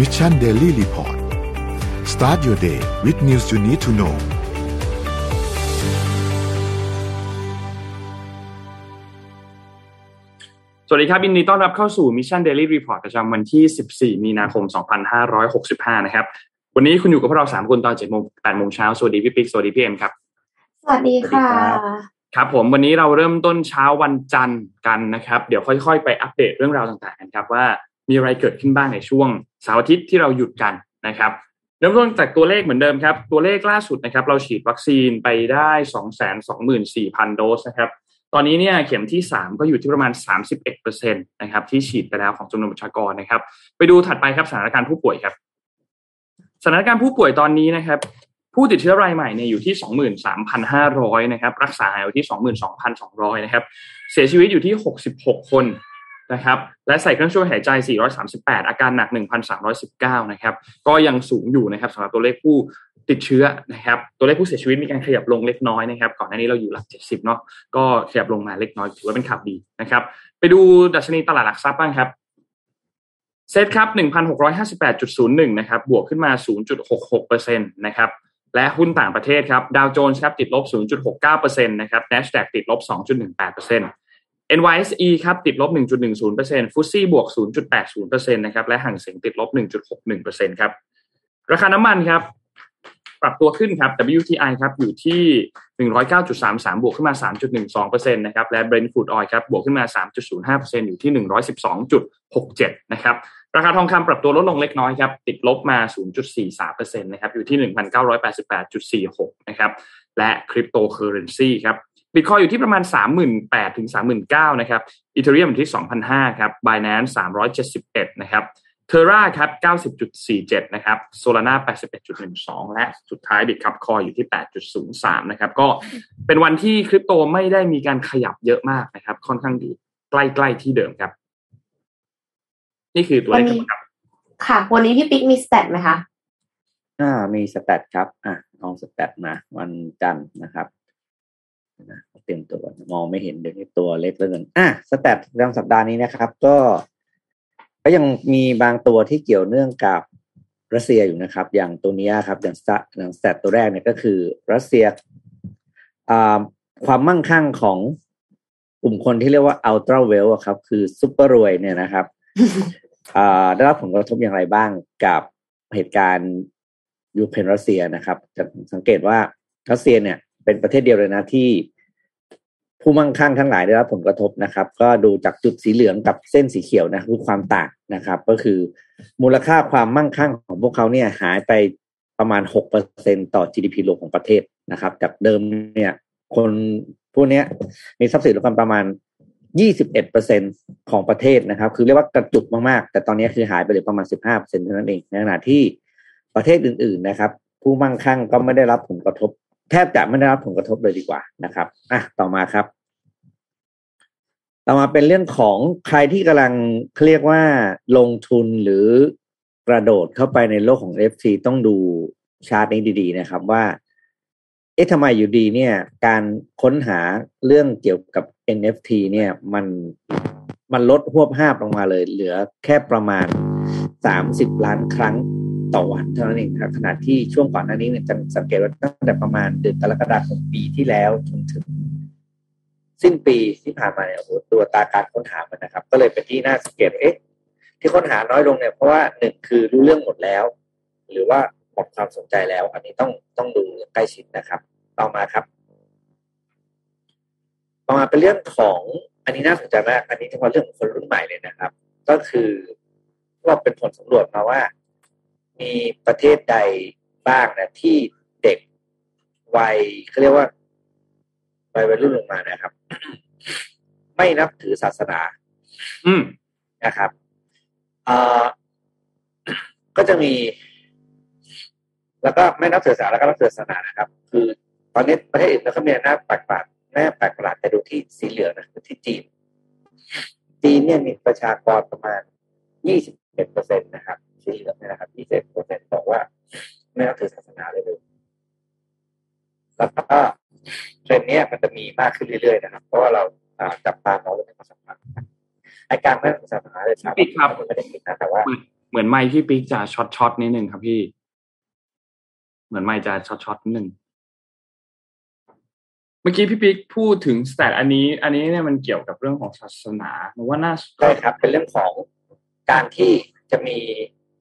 Mission Daily Report start your day with news you need to know สวัสดีครับยินดีต้อนรับเข้าสู่ Mission Daily Report ประจำวันที่ 14 มีนาคม 2565 นะครับ วันนี้คุณอยู่กับพวกเรา 3 คนตอน7โมง8โมงเช้า สวัสดีพี่ปิ๊ก สวัสดีพี่เอ็มครับ สวัสดีค่ะ ครับผมวันนี้เราเริ่มต้นเช้าวันจันทร์กันนะครับ เดี๋ยวค่อยๆ ไปอัปเดตเรื่องราวต่างๆกันครับว่า มีอะไรเกิดขึ้นบ้างในช่วงเสาร์อาทิตย์ที่เราหยุดกันนะครับเริ่มต้นจากตัวเลขเหมือนเดิมครับ ตัวเลขล่าสุดนะครับ เราฉีดวัคซีนไปได้224,000โดสนะครับ ตอนนี้เนี่ยเข็มที่3ก็อยู่ที่ประมาณ31%นะครับที่ฉีดไปแล้วของจำนวนประชากรนะครับ ไปดูถัดไปครับสถานการณ์ผู้ป่วยครับ สถานการณ์ผู้ป่วยตอนนี้นะครับ ผู้ติดเชื้อรายใหม่เนี่ยอยู่ที่23,500นะครับ รักษาหายอยู่ที่22,200นะครับ เสียชีวิตอยู่ที่66คน นะครับและใส่เครื่องช่วยหายใจ 438 อาการหนัก 1,319 นะครับก็ยังสูงอยู่นะครับสำหรับตัวเลขผู้ติดเชื้อนะครับตัวเลขผู้เสียชีวิตมีการขยับลงเล็กน้อยนะครับก่อนหน้านี้เราอยู่หลัก 70 เนาะก็ขยับลงมาเล็กน้อยถือว่าเป็นข่าวดีนะครับไปดูดัชนีตลาดหลักทรัพย์บ้างครับเซตครับ 1,658.01 นะครับบวกขึ้นมา 0.66%นะครับและหุ้นต่างประเทศครับดาวโจนส์ครับติดลบ 0.69%นะครับ NASDAQ ติดลบ 2.18% NYSE ครับติดลบ 1.10%ฟุตซี่บวก 0.80%นะครับและห่างเสียงติดลบ 1.61%ครับราคาน้ำมันครับปรับตัวขึ้นครับ WTI ครับอยู่ที่ 109.33 บวกขึ้นมา 3.12%นะครับและ Brent Crude Oil ครับบวกขึ้นมา 3.05%อยู่ที่ 112.67 นะครับราคาทองคำปรับตัวลดลงเล็กน้อยครับติดลบมา 0.43%นะครับอยู่ที่ 1,988.46 นะครับและคริปโตเคอเรนซีครับ บิตคอยน์อยู่ที่ประมาณ 38,000ถึง39,000นะครับอีเทเรียมอยู่ที่ 2,500ครับ Binance 371นะครับเทอร่าครับ90.47นะครับโซลานา81.12และสุดท้ายบิตคับคอยน์อยู่ที่8.03นะครับก็เป็นวันที่คริปโตไม่ได้มีการขยับเยอะมากนะครับ ค่อนข้างดีใกล้ๆที่เดิมครับ นี่คือตัวเลขครับ ค่ะ วันนี้พี่ปิ๊กมี stat ไหมคะอ่ามี stat ครับ อะเอา stat มาวันจันทร์นะครับ นะเตรียมตัวมองไม่เห็นเดี๋ยวนี้ตัวเล็กเหลือเกินอะ stat ประจำสัปดาห์นี้นะครับ ก็ก็ยังมีบางตัวที่เกี่ยวเนื่องกับรัสเซียอยู่นะครับ อย่างตัวนี้ครับ อย่างสอย่าง stat ตัวแรกเนี่ยก็คือ รัสเซียความมั่งคั่งของกลุ่มคนที่เรียกว่า ultra wealth ครับ คือซุปเปอร์รวยเนี่ยนะครับได้รับผลกระทบอย่างไรบ้างกับเหตุการณ์ยูเครนรัสเซียนะครับ จะสังเกตว่ารัสเซียเนี่ย เป็นประเทศเดียวเลยนะที่ผู้มั่งคั่งทั้งหลายได้รับผลกระทบนะครับ ก็ดูจากจุดสีเหลืองกับเส้นสีเขียวนะคือความต่างนะครับ ก็คือมูลค่าความมั่งคั่งของพวกเขาเนี่ยหายไปประมาณหกเปอร์เซ็นต์ต่อ GDP รวมของประเทศนะครับ จากเดิมเนี่ยคนพวกเนี้ยมีทรัพย์สินรวมประมาณ21เอ็ดเปอร์เซ็นของประเทศนะครับ คือเรียกว่ากระจุกมากๆ แต่ตอนนี้คือหายไปเหลือประมาณ15เปอร์เซ็นเท่านั้นเองในขณะที่ประเทศอื่น ๆนะครับ ผู้มั่งคั่งก็ไม่ได้รับผลกระทบ แทบจะไม่ได้รับผลกระทบเลยดีกว่านะครับอะต่อมาครับ ต่อมาเป็นเรื่องของใครที่กำลังเรียกว่าลงทุนหรือกระโดดเข้าไปในโลกของ FT ต้องดูชาร์ตนี้ดี ๆ นะครับว่าเอ๊ะทำไมอยู่ดีเนี่ย การค้นหาเรื่องเกี่ยวกับ NFT เนี่ย มันมันลดหวบห้าบลงมาเลย เหลือแค่ประมาณสามสิบล้านครั้ง ต่อวันเท่านั้นเองครับขณะที่ช่วงก่อนหน้านี้เนี่ยจะสังเกตว่าตั้งแต่ประมาณเดือนกรกฎาคมปีที่แล้วจนถึง สิ้นปีที่ผ่านมาเนี่ยโอ้โหตัวตาการค้นหามันนะครับ ก็เลยเป็นที่น่าสังเกตเอ๊ะที่ค้นหาน้อยลงเนี่ยเพราะว่าหนึ่งคือรู้เรื่องหมดแล้ว หรือว่าหมดความสนใจแล้ว อันนี้ต้องต้องดูใกล้ชิดนะครับ ต่อมาครับ ต่อมาเป็นเรื่องของอันนี้น่าสนใจมาก อันนี้เฉพาะเรื่องของคนรุ่นใหม่เลยนะครับ ก็คือว่าเป็นผลสำรวจมาว่า มีประเทศใดบ้างนะที่เด็กวัยเขาเรียกว่าวัยวัยรุ่นลงมานะครับ ไม่นับถือศาสนา อืมนะครับเอ่อก็จะมี แล้วก็ไม่นับถือศาสนาแล้วก็นับถือศาสนานะครับ คือตอนนี้ประเทศอื่นเขามีหน้าแปลกประหลาดหน้าแปลกประหลาดแต่ดูที่สีเหลืองนะคือที่จีนจีนเนี่ยมีประชากรประมาณ21เปอร์เซ็นตนะครับ สีเหลืองเนี่ยนะครับ21เปอร์เซ็นบอกว่าไม่นับถือศาสนาเลยเลยแล้วก็เทรนด์เนี้ยมันจะมีมากขึ้นเรื่อยๆนะครับ เพราะว่าเราอ่าจับตามองเรื่องความสัมพันธ์ไอการไม่นับถือศาสนาเลยครับปิดครับมันไม่ได้ผิดนะแต่ว่าเหมือนไมค์พี่ปิ๊กจะช็อตช็อตนิดนึงครับพี่ เหมือนไมค์จะช็อตช็อตนิดนึงเมื่อกี้พี่ปิ๊กพูดถึง stat อันนี้ อันนี้เนี่ยมันเกี่ยวกับเรื่องของศาสนาผมว่าน่าใช่ครับ เป็นเรื่องของการที่จะมี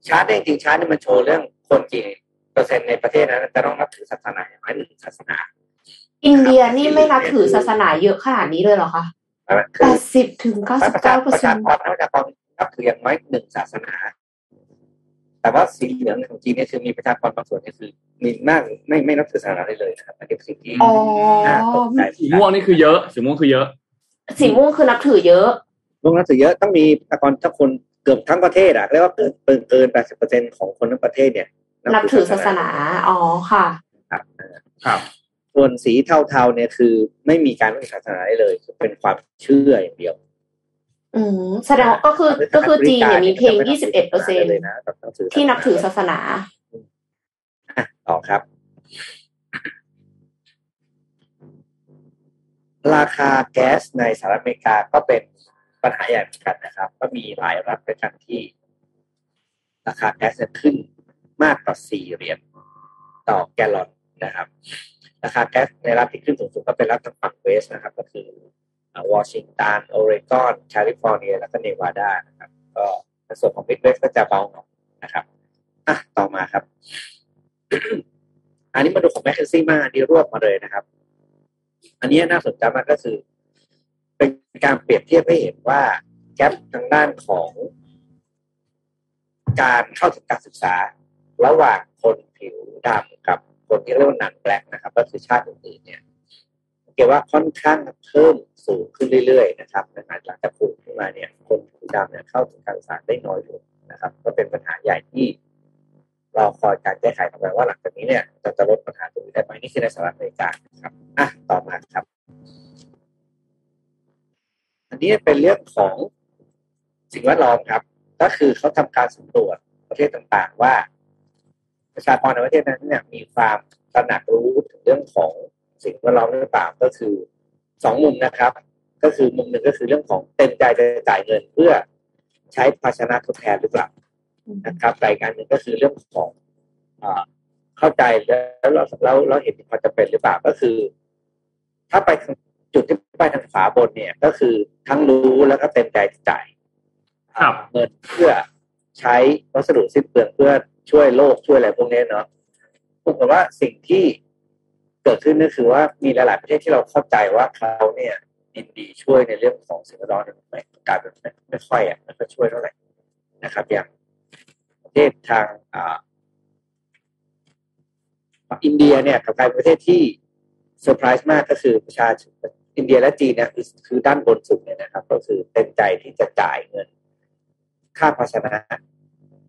ชาร์ตเนี่ยจริงๆชาร์ตเนี่ยมันโชว์์เรื่องคนกี่เปอร์เซ็นต์ในประเทศนั้นจะต้องนับถือศาสนาอย่างน้อยหนึ่งศาสนา อินเดียนี่ไม่นับถือศาสนาเยอะขนาดนี้เลยเหรอคะคืแปอดสิบถึงเก้าสิบประชาเก้าเปอปร์ระเซ็ชานต์กรประชากรนับถืออย่างน้อยหนึ่งศาสนา แต่ว่าสีเหลืองของจีนเนี่ยคือมีประชากรบางส่วนเนี่ยคือมีมากไม่ไม่นับถือศาสนาได้เลยนะครับอันนี้เป็นสิ่งที่อ๋อน่าตกใจสีม่วงนี่คือเยอะสีม่วงคือเยอะ สีม่วงคือนับถือเยอะลงนับถือเยอะต้องมีประชากรทั้งคนเกือบทั้งประเทศอะเรียกว่าเกินเกินเกินแปดสิบเปอร์เซ็นของคนทั้งประเทศเนี่ยนับถือศาสนา อ๋อค่ะ ครับครับส่วนสีเทาๆเนี่ยคือ ไม่มีการนับถือศาสนาได้เลย เป็นความเชื่ออย่างเดียว อืมแสดงว่าก็คือก็คือจีนเนี่ยมีเพียงยี่สิบเอ็ดเปอร์เซ็นเลยนะกับหงสือที่นับถือศาสนาอะต่อครับ ราคาแก๊สในสหรัฐอเมริกาก็เป็น ปัญหาใหญ่เหมือนกันนะครับ ก็มีหลายรัฐด้วยกันที่ ราคาแก๊สเนี่ยขึ้นมากกว่าสี่เหรียญต่อแกลลอนนะครับ ราคาแก๊สในรัฐที่ขึ้นสูงสุดก็เป็นรัฐทางฝั่งเวส์นะครับ ก็คือวอชิงตันโอเรกอนแคลิฟอร์เนีย แล้วก็เนวาดานะครับ ก็ในส่วนของมิดเวส์ก็จะเบาหน่อยนะครับอะต่อมาครับ อันนี้มาดูของแมคเคนซี่มากอันนี้รวบมาเลยนะครับ อันนี้น่าสนใจมากก็คือ เป็นการเปรียบเทียบให้เห็นว่าแกลทางด้านของการเข้าถึงการศึกษา ระหว่างคนผิวดำกับคนที่เรียกว่าหนังแบล็กนะครับ ก็คือชาติอื่นๆเนี่ยเกี่ยวว่าค่อนข้างเพิ่มสูงขึ้นเรื่อยๆนะครับหลังจากภูมิขึ้นมาเนี่ย คนผิวดำเนี่ยเข้าถึงการศึกษาได้น้อยลงนะครับ ก็เป็นปัญหาใหญ่ที่เราคอยการแก้ไขต่อไปว่าหลังจากนี้เนี่ยจะจะลดปัญหาตรงนี้ได้ไหมนี่คือในสหรัฐอเมริกาครับอะต่อมาครับ อันนี้เป็นเรื่องของสิ่งแวดล้อมครับ ก็คือเขาทำการสำรวจประเทศต่างๆ ว่า ประชากรในประเทศนั้นเนี่ยมีความตระหนักรู้ถึงเรื่องของสิ่งแวดล้อมหรือเปล่าก็คือสองมุมนะครับ ก็คือมุมหนึ่งก็คือเรื่องของเต็มใจจะจ่ายเงินเพื่อใช้ภาชนะทดแทนหรือเปล่านะครับรายการหนึ่งก็คือเรื่องของอเข้าใจแล้วเราเราเราเห็นความจำเป็นหรือเปล่าก็คือ ถ้าไป จุดที่ไปทางขวาบนเนี่ยก็คือทั้งรู้แล้วก็เต็มใจจ่ายครับเงินเพื่อใช้วัสดุสิ้นเปลืองเพื่อช่วยโลกช่วยอะไรพวกนี้เนาะผมว่าว่าสิ่งที่เกิดขึ้นก็คือว่ามีหลาย ๆ ประเทศที่เราเข้าใจว่าเขาเนี่ยยินดีช่วยในเรื่องของสิ่งแวดล้อมเนี่ยไม่กลายเป็นไม่ไม่ค่อยอะไม่ค่อยช่วยเท่าไหร่นะครับ อย่างประเทศทางอ่าอินเดียเนี่ยกลายเป็นประเทศที่เซอร์ไพรส์มากก็คือประชาชน อินเดียและจีนเนี่ยคือคือด้านบนสุดเนี่ยนะครับ ก็คือเต็มใจที่จะจ่ายเงิน ค่าภาชนะ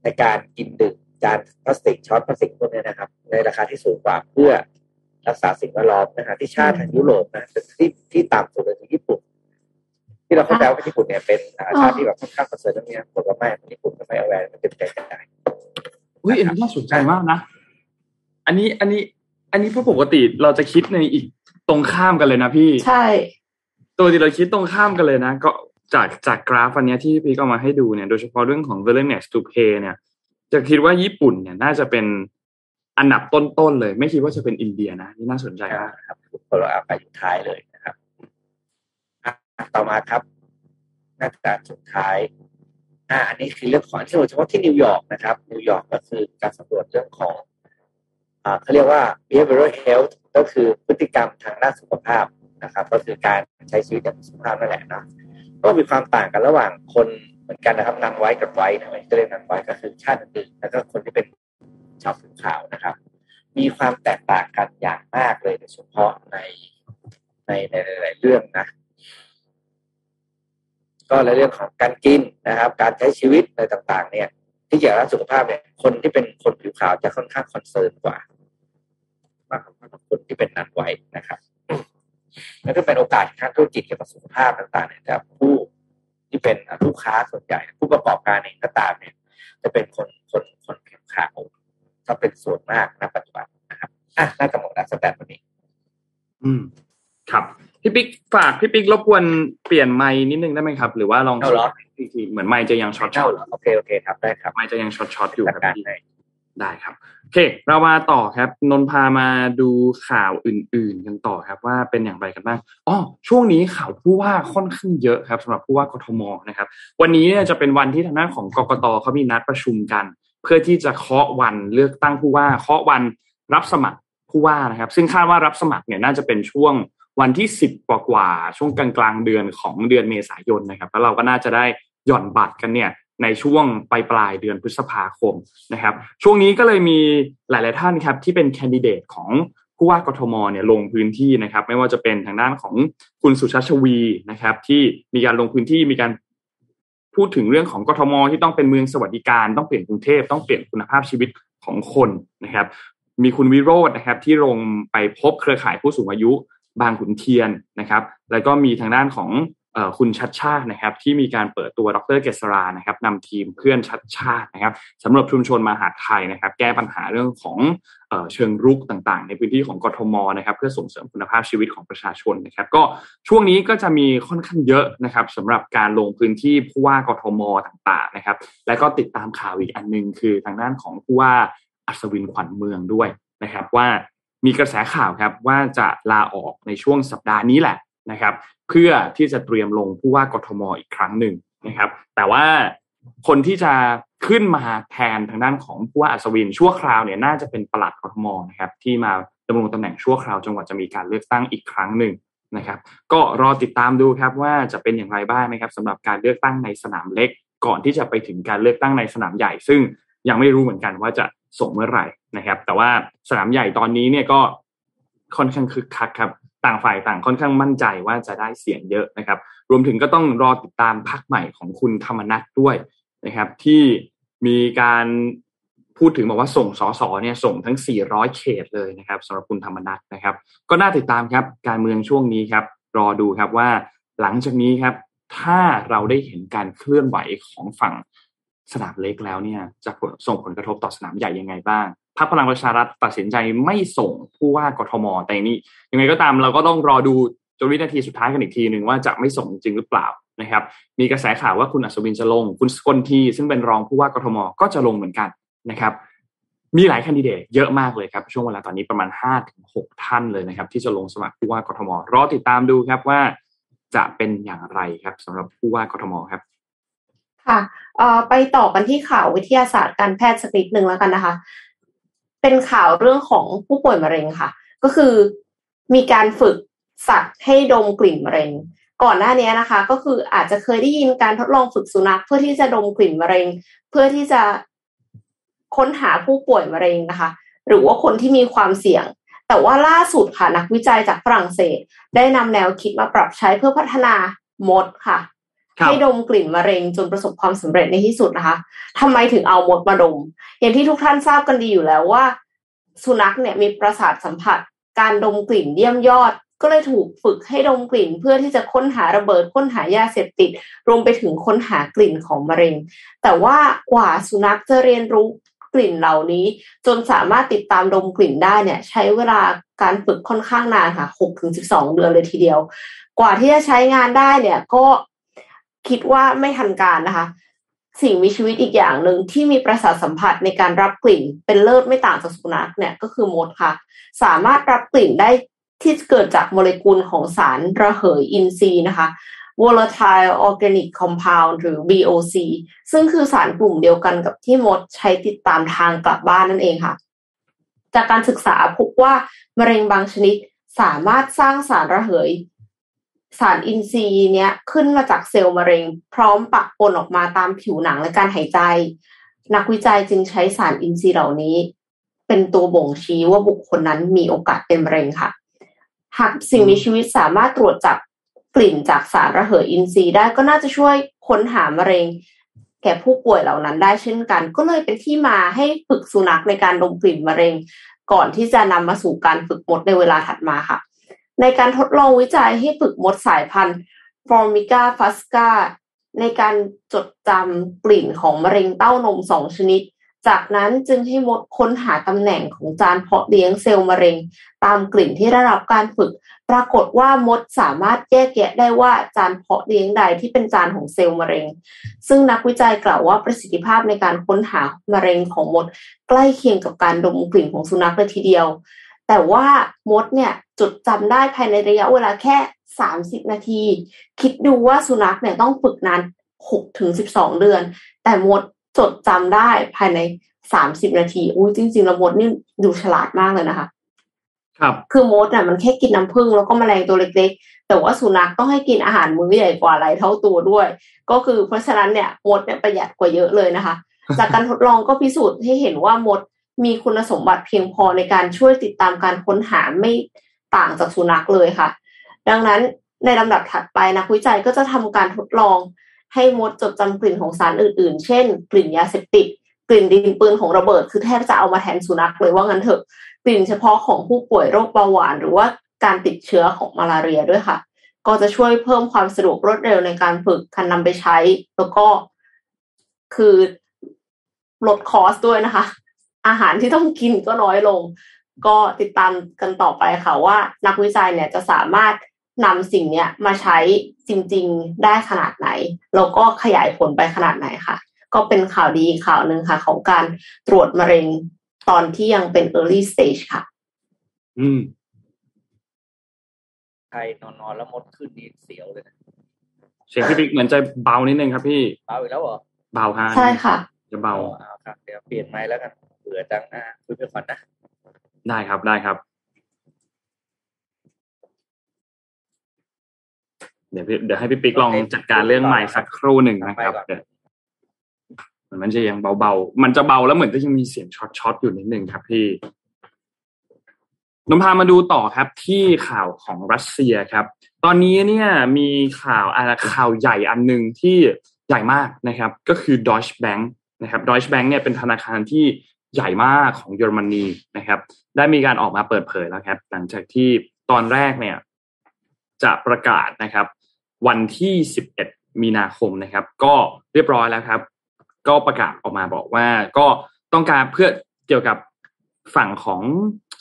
ในการกินดื่มจานพลาสติกช้อนพลาสติกพวกนี้นะครับ ในราคาที่สูงกว่าเพื่อรักษาสิ่งแวดล้อมนะฮะที่ชาติทางยุโรปนะที่ที่ต่ำสุดเลยคือญี่ปุ่น ที่เราเข้าใจว่าญี่ปุ่นเนี่ยเป็นชาติที่แบบค่อนข้าง concern เรื่องนี้นะบอกว่าไม่ญี่ปุ่นไม่เอาแฮะมันเต็มใจจ่ายอุ้ยอันนี้น่าสนใจมากนะ อันนี้อันนี้ อันนี้เพราะปกติเราจะคิดในอีก ตรงข้ามกันเลยนะพี่ ใช่ ตัวที่เราคิดตรงข้ามกันเลยนะ ก็จากจากกราฟอันเนี้ยที่พี่ก็มาให้ดูเนี่ย โดยเฉพาะเรื่องของ willingness to pay เนี่ย จะคิดว่าญี่ปุ่นเนี่ยน่าจะเป็นอันดับต้นๆเลย ไม่คิดว่าจะเป็นอินเดียนะนี่น่าสนใจมากนะครับคนเราเอาไปสุดท้ายเลยนะครับอะต่อมาครับหน้าตาสุดท้าย อ่า อันนี้คือเรื่องของที่โดยเฉพาะที่นิวยอร์กนะครับ นิวยอร์กก็คือการสำรวจเรื่องของอ่า เขาเรียกว่า behavioral health ก็คือพฤติกรรมทางด้านสุขภาพนะครับ ก็คือการใช้ชีวิตอย่างสุขภาพนั่นแหละเนาะก็มีความต่างกันระหว่างคนเหมือนกันนะครับนันไว้กับไว้นะจะเรียกนันไว้ก็คือชาติอื่นแล้วก็คนที่เป็นชาวผิวขาวนะครับ มีความแตกต่างกันอย่างมากเลยโดยเฉพาะในในในหลาย ๆ เรื่องนะก็ในเรื่องของการกินนะครับ การใช้ชีวิตอะไรต่าง ๆ เนี่ย ที่เกี่ยวกับสุขภาพเนี่ยคนที่เป็นคนผิวขาวจะค่อนข้างคอนเซิร์นกว่ามากกว่าคนที่เป็นนันไว้นะครับแล้วก็เป็นโอกาสทางธุรกิจเกี่ยวกับสุขภาพต่างๆเนี่ยจะผู้ที่เป็นลูกค้าส่วนใหญ่ ผู้ประกอบการเองก็ตามเนี่ย จะเป็นคนคนคนผิวขาวถ้าเป็นส่วนมากณปัจจุบันนะครับอะน่าจะหมดแล้ว stat วันนี้ อืม ครับพี่ปิ๊กฝากพี่ปิ๊กรบกวนเปลี่ยนไมค์นิดนึงได้ไหมครับ หรือว่าลองเอาเหรอทีทีเหมือนไมค์จะยังช็อตช็เช่าอตเหรอโอเคโอเคครับได้ครับไมค์จะยังช็อตช็อตอยู่จัดครับการพี่ให้ได้ครับโอเค เรามาต่อครับ นนท์พามาดูข่าวอื่น ๆ กันต่อครับ ว่าเป็นอย่างไรกันบ้างอ๋อช่วงนี้ข่าวผู้ว่าค่อนข้างเยอะครับสำหรับผู้ว่ากทมนะครับ วันนี้เนี่ยจะเป็นวันที่ทางด้านของกกตเขามีนัดประชุมกัน เพื่อที่จะเคาะวันเลือกตั้งผู้ว่าเคาะวันรับสมัครผู้ว่านะครับ ซึ่งคาดว่ารับสมัครเนี่ยน่าจะเป็นช่วง วันที่สิบกว่าๆช่วงกลางๆเดือนของเดือนเมษายนนะครับแล้วเราก็น่าจะได้หย่อนบัตรกันเนี่ยในช่วงปลายปลายเดือนพฤษภาคมนะครับ ช่วงนี้ก็เลยมีหลาย ๆ ท่านครับที่เป็นแคนดิเดตของผู้ว่ากทมเนี่ยลงพื้นที่นะครับ ไม่ว่าจะเป็นทางด้านของคุณสุชาติชวีนะครับ ที่มีการลงพื้นที่มีการพูดถึงเรื่องของกทมที่ต้องเป็นเมืองสวัสดิการ ต้องเปลี่ยนกรุงเทพต้องเปลี่ยนคุณภาพชีวิตของคนนะครับ มีคุณวิโรจน์นะครับ ที่ลงไปพบเครือข่ายผู้สูงอายุ บางขุนเทียนนะครับ แล้วก็มีทางด้านของออคุณชัดชาตินะครับ ที่มีการเปิดตัวดรเกษรานะครับนำทีมเพื่อนชัดชาตินะครับสำหรับชุมชนมหาดไทยนะครับ แก้ปัญหาเรื่องของเออเชิงรุกต่างๆ ในพื้นที่ของกทมนะครับ เพื่อส่งเสริมคุณภาพชีวิตของประชาชนนะครับ ก็ช่วงนี้ก็จะมีค่อนข้างเยอะนะครับสำหรับการลงพื้นที่ผู้ว่ากทมต่างๆนะครับ แล้วก็ติดตามข่าวอีกอันหนึง คือทางด้านของผู้ว่าอัศวินขวัญเมืองด้วยนะครับ ว่า มีกระแสข่าวครับว่าจะลาออกในช่วงสัปดาห์นี้แหละนะครับ เพื่อที่จะเตรียมลงผู้ว่ากทมอีกครั้งหนึ่งนะครับ แต่ว่าคนที่จะขึ้นมาแทนทางด้านของผู้ว่าอัศวินชั่วคราวเนี่ยน่าจะเป็นปลัดกทมนะครับที่มาดำรงตำแหน่งชั่วคราวจนกว่าจะมีการเลือกตั้งอีกครั้งหนึ่งนะครับ ก็รอติดตามดูครับว่าจะเป็นอย่างไรบ้างนะครับสำหรับการเลือกตั้งในสนามเล็ก ก่อนที่จะไปถึงการเลือกตั้งในสนามใหญ่ ซึ่งยังไม่รู้เหมือนกันว่าจะ ส่งเมื่อไหร่นะครับ แต่ว่าสนามใหญ่ตอนนี้เนี่ยก็ค่อนข้างคึกคักครับต่างฝ่ายต่างค่อนข้างมั่นใจว่าจะได้เสียงเยอะนะครับ รวมถึงก็ต้องรอติดตามพักใหม่ของคุณธรรมนัทด้วยนะครับ ที่มีการพูดถึงบอกว่าส่งสสเนี่ยส่งทั้ง 400 เขตเลยนะครับสำหรับคุณธรรมนัทนะครับ ก็น่าติดตามครับการเมืองช่วงนี้ครับ รอดูครับว่าหลังจากนี้ครับ ถ้าเราได้เห็นการเคลื่อนไหวของฝั่ง สนามเล็กแล้วเนี่ยจะส่งผลกระทบต่อสนามใหญ่ยังไงบ้างพรรคพลังประชารัฐตัดสินใจไม่ส่งผู้ว่ากทม แต่อย่างนี้ยังไงก็ตามเราก็ต้องรอดูจนวินาทีสุดท้ายกันอีกทีหนึ่งว่าจะไม่ส่งจริงหรือเปล่านะครับ มีกระแสข่าวว่าคุณอัศวินจะลง คุณสกลทีซึ่งเป็นรองผู้ว่ากทม ก็จะลงเหมือนกันนะครับ มีหลายคนดิเดตเยอะมากเลยครับ ช่วงเวลาตอนนี้ประมาณ5้าถึงหท่านเลยนะครับ ที่จะลงสมัครผู้ว่ากทม รอติดตามดูครับว่าจะเป็นอย่างไรครับสำหรับผู้ว่ากทมครับ ค่ะเอ่อไปต่อกันที่ข่าววิทยาศาสตร์การแพทย์สักนิดหนึ่งแล้วกันนะคะ เป็นข่าวเรื่องของผู้ป่วยมะเร็งค่ะ ก็คือมีการฝึกสัตว์ให้ดมกลิ่นมะเร็ง ก่อนหน้านี้นะคะ ก็คืออาจจะเคยได้ยินการทดลองฝึกสุนัขเพื่อที่จะดมกลิ่นมะเร็ง เพื่อที่จะค้นหาผู้ป่วยมะเร็งนะคะ หรือว่าคนที่มีความเสี่ยง แต่ว่าล่าสุดค่ะนักวิจัยจากฝรั่งเศส ได้นำแนวคิดมาปรับใช้เพื่อพัฒนามดค่ะ ให้ดมกลิ่นมะเร็งจนประสบความสำเร็จในที่สุดนะคะทำไมถึงเอามดมาดม อย่างที่ทุกท่านทราบกันดีอยู่แล้วว่า สุนัขเนี่ยมีประสาทสัมผัส การดมกลิ่นเยี่ยมยอด ก็เลยถูกฝึกให้ดมกลิ่น เพื่อที่จะค้นหาระเบิดค้นหายาเสพติด รวมไปถึงค้นหากลิ่นของมะเร็ง แต่ว่ากว่าสุนัขจะเรียนรู้กลิ่นเหล่านี้ จนสามารถติดตามดมกลิ่นได้เนี่ย ใช้เวลาการฝึกค่อนข้างนานค่ะหกถึงสิบสองเดือนเลยทีเดียว กว่าที่จะใช้งานได้เนี่ยก็ คิดว่าไม่ทันการนะคะ สิ่งมีชีวิตอีกอย่างหนึ่งที่มีประสาทสัมผัสในการรับกลิ่น เป็นเลิศไม่ต่างจากสุนัขเนี่ยก็คือมดค่ะ สามารถรับกลิ่นได้ที่เกิดจากโมเลกุลของสารระเหยอินทรีย์นะคะ volatile organic compound หรือ VOC ซึ่งคือสารกลุ่มเดียวกันกับที่มดใช้ติดตามทางกลับบ้านนั่นเองค่ะ จากการศึกษาพบว่ามะเร็งบางชนิดสามารถสร้างสารระเหย สารอินทรีย์เนี้ยขึ้นมาจากเซลล์มะเร็ง พร้อมปะปนออกมาตามผิวหนังและการหายใจ นักวิจัยจึงใช้สารอินทรีย์เหล่านี้ เป็นตัวบ่งชี้ว่าบุคคลนั้นมีโอกาสเป็นมะเร็งค่ะ หากสิ่งมีชีวิตสามารถตรวจจับกลิ่นจากสารระเหยอินทรีย์ได้ก็น่าจะช่วยค้นหามะเร็ง แก่ผู้ป่วยเหล่านั้นได้เช่นกัน ก็เลยเป็นที่มาให้ฝึกสุนัขในการดมกลิ่นมะเร็ง ก่อนที่จะนำมาสู่การฝึกมดในเวลาถัดมาค่ะ ในการทดลองวิจัยให้ฝึกมดสายพันธุ์ Formica fusca ในการจดจำกลิ่นของมะเร็งเต้านมสองชนิด จากนั้นจึงให้มดค้นหาตำแหน่งของจานเพาะเลี้ยงเซลล์มะเร็ง ตามกลิ่นที่ได้รับการฝึก ปรากฏว่ามดสามารถแยกแยะได้ว่าจานเพาะเลี้ยงใดที่เป็นจานของเซลล์มะเร็ง ซึ่งนักวิจัยกล่าวว่าประสิทธิภาพในการค้นหามะเร็งของมด ใกล้เคียงกับการดมกลิ่นของสุนัขเลยทีเดียว แต่ว่ามดเนี่ยจดจำได้ภายในระยะเวลาแค่ 30 นาที คิดดูว่าสุนัขเนี่ยต้องฝึกนาน6ถึง12 เดือน แต่มดจดจำได้ภายในสามสิบนาทีอุ้ยจริงๆแล้วมดนี่ดูฉลาดมากเลยนะคะ ครับ คือมดอะมันแค่กินน้ำผึ้งแล้วก็แมลงตัวเล็ก ๆ แต่ว่าสุนัขต้องให้กินอาหารมื้อใหญ่กว่าหลายเท่าตัวด้วย ก็คือเพราะฉะนั้นเนี่ยมดเนี่ยประหยัดกว่าเยอะเลยนะคะ จากการทดลองก็พิสูจน์ให้เห็นว่ามด มีคุณสมบัติเพียงพอในการช่วยติดตามการค้นหาไม่ต่างจากสุนัขเลยค่ะ ดังนั้นในลำดับถัดไปนักวิจัยก็จะทำการทดลอง ให้มดจดจำกลิ่นของสารอื่น ๆ เช่น กลิ่นยาเสพติด กลิ่นดินปืนของระเบิด คือแทบจะเอามาแทนสุนัขเลยว่างั้นเถอะกลิ่นเฉพาะของผู้ป่วยโรคเบาหวาน หรือว่าการติดเชื้อของมาลาเรียด้วยค่ะ ก็จะช่วยเพิ่มความสะดวกรวดเร็วในการฝึกการนำไปใช้ แล้วก็คือลดคอสด้วยนะคะ อาหารที่ต้องกินก็น้อยลง ก็ติดตามกันต่อไปค่ะว่า นักวิจัยเนี่ยจะสามารถนำสิ่งเนี้ยมาใช้จริง ๆได้ขนาดไหน แล้วก็ขยายผลไปขนาดไหนค่ะ ก็เป็นข่าวดีข่าวหนึ่งค่ะ ของการตรวจมะเร็งตอนที่ยังเป็น early stage ค่ะ อืมใครนอนนอนแล้วมดขึ้นนี่เสียวเลยนะเสียงพี่ปิ๊กเหมือนจะเบานิดนึงครับพี่ เบาอีกแล้วเหรอ เบาฮะใช่ค่ะ จะเบาเอาครับเดี๋ยวเปลี่ยนไม้แล้วกัน เบื่อจังอะคุยไปก่อนนะ ได้ครับได้ครับ เดี๋ยวพี่เดี๋ยวให้พี่ปิ๊กลองจัดการเรื่องใหม่สักครู่หนึ่งนะครับเดี๋ยวเหมือนมันจะยังเบาๆ มันจะเบาแล้วเหมือนจะยังมีเสียงช็อตๆอยู่นิดนึงครับพี่นมพามาดูต่อครับที่ข่าวของรัสเซียครับ ตอนนี้เนี่ยมีข่าวอะไรข่าวใหญ่อันหนึ่งที่ใหญ่มากนะครับ ก็คือ Deutsche Bank นะครับ Deutsche Bank เนี่ยเป็นธนาคารที่ ใหญ่มากของเยอรมนีนะครับ ได้มีการออกมาเปิดเผยแล้วครับ หลังจากที่ตอนแรกเนี่ย จะประกาศนะครับ วันที่ 11 มีนาคมนะครับ ก็เรียบร้อยแล้วครับ ก็ประกาศออกมาบอกว่า ก็ต้องการเพื่อเกี่ยวกับฝั่งของ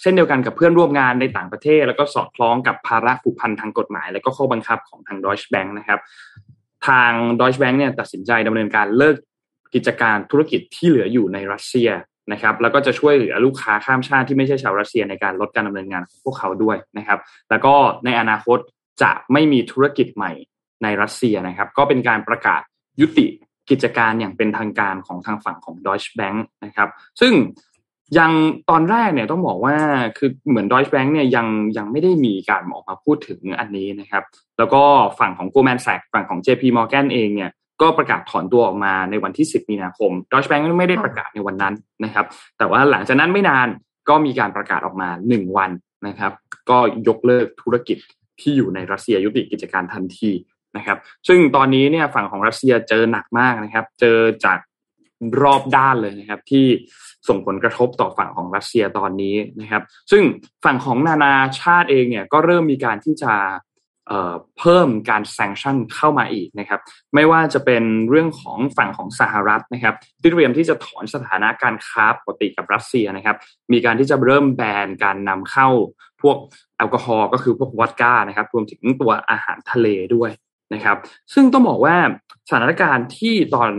เช่นเดียวกันกับเพื่อนร่วมงานในต่างประเทศ แล้วก็สอดคล้องกับภาระผูกพันทางกฎหมาย และก็ข้อบังคับของทาง Deutsche Bank นะครับ ทาง Deutsche Bank เนี่ยตัดสินใจดำเนินการเลิกกิจการธุรกิจที่เหลืออยู่ในรัสเซีย นะครับแล้วก็จะช่วยเหลือลูกค้าข้ามชาติที่ไม่ใช่ชาวรัสเซียในการลดการดำเนินงานของพวกเขาด้วยนะครับ แล้วก็ในอนาคตจะไม่มีธุรกิจใหม่ในรัสเซียนะครับ ก็เป็นการประกาศยุติกิจการอย่างเป็นทางการของทางฝั่งของ Deutsche Bank นะครับ ซึ่งยังตอนแรกเนี่ยต้องบอกว่าคือเหมือน Deutsche Bank เนี่ยยังยังไม่ได้มีการออกมาพูดถึงอันนี้นะครับ แล้วก็ฝั่งของ Goldman Sachs ฝั่งของ JP Morgan เองเนี่ย ก็ประกาศถอนตัวออกมาในวันที่ 10 มีนาคม Deutsche Bank ไม่ได้ประกาศในวันนั้นนะครับ แต่ว่าหลังจากนั้นไม่นานก็มีการประกาศออกมา 1 วันนะครับ ก็ยกเลิกธุรกิจที่อยู่ในรัสเซียยุติกิจการทันทีนะครับ ซึ่งตอนนี้เนี่ยฝั่งของรัสเซียเจอหนักมากนะครับ เจอจากรอบด้านเลยนะครับ ที่ส่งผลกระทบต่อฝั่งของรัสเซียตอนนี้นะครับ ซึ่งฝั่งของนานาชาติเองเนี่ยก็เริ่มมีการที่จะ เพิ่มการแซงชั่นเข้ามาอีกนะครับไม่ว่าจะเป็นเรื่องของฝั่งของสหรัฐนะครับที่เตรียมที่จะถอนสถานะการค้าปกติกับรัสเซียนะครับมีการที่จะเริ่มแบนการนำเข้าพวกแอลกอฮอล์ก็คือพวกวอดก้านะครับรวมถึงตัวอาหารทะเลด้วยนะครับ ซึ่งต้องบอกว่าสถานการณ์ที่ตอน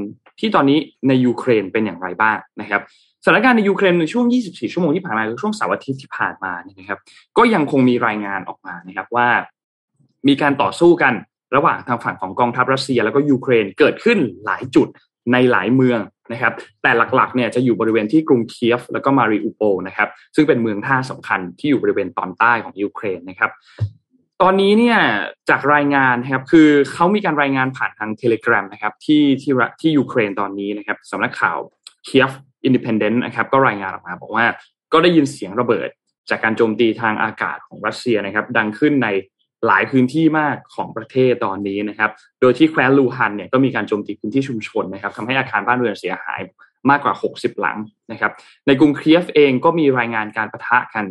ที่ตอนนี้ในยูเครนเป็นอย่างไรบ้างนะครับสถานการณ์ในยูเครนในช่วง 24 ชั่วโมงที่ผ่านมาคือช่วงเสาร์อาทิตย์ที่ผ่านมาเนี่ยนะครับ ก็ยังคงมีรายงานออกมานะครับว่า มีการต่อสู้กันระหว่างทางฝั่งของกองทัพรัสเซีย แล้วก็ยูเครนเกิดขึ้นหลายจุดในหลายเมืองนะครับ แต่หลักๆเนี่ยจะอยู่บริเวณที่กรุงเคียฟแล้วก็มาริอุโปนะครับ ซึ่งเป็นเมืองท่าสำคัญที่อยู่บริเวณตอนใต้ของยูเครนนะครับ ตอนนี้เนี่ยจากรายงานนะครับคือเขามีการรายงานผ่านทางเทเลกราฟนะครับที่ที่ที่ยูเครนตอนนี้นะครับสำนักข่าว Kyiv Independent นะครับก็รายงานออกมาบอกว่าก็ได้ยินเสียงระเบิดจากการโจมตีทางอากาศของรัสเซียนะครับ ดังขึ้นใน หลายพื้นที่มากของประเทศตอนนี้นะครับ โดยที่แคว้นลูฮันสก์เนี่ยก็มีการโจมตีพื้นที่ชุมชนนะครับทำให้อาคารบ้านเรือนเสียหายมากกว่า 60 หลังนะครับ ในกรุงเคียฟเองก็มีรายงานการปะทะกัน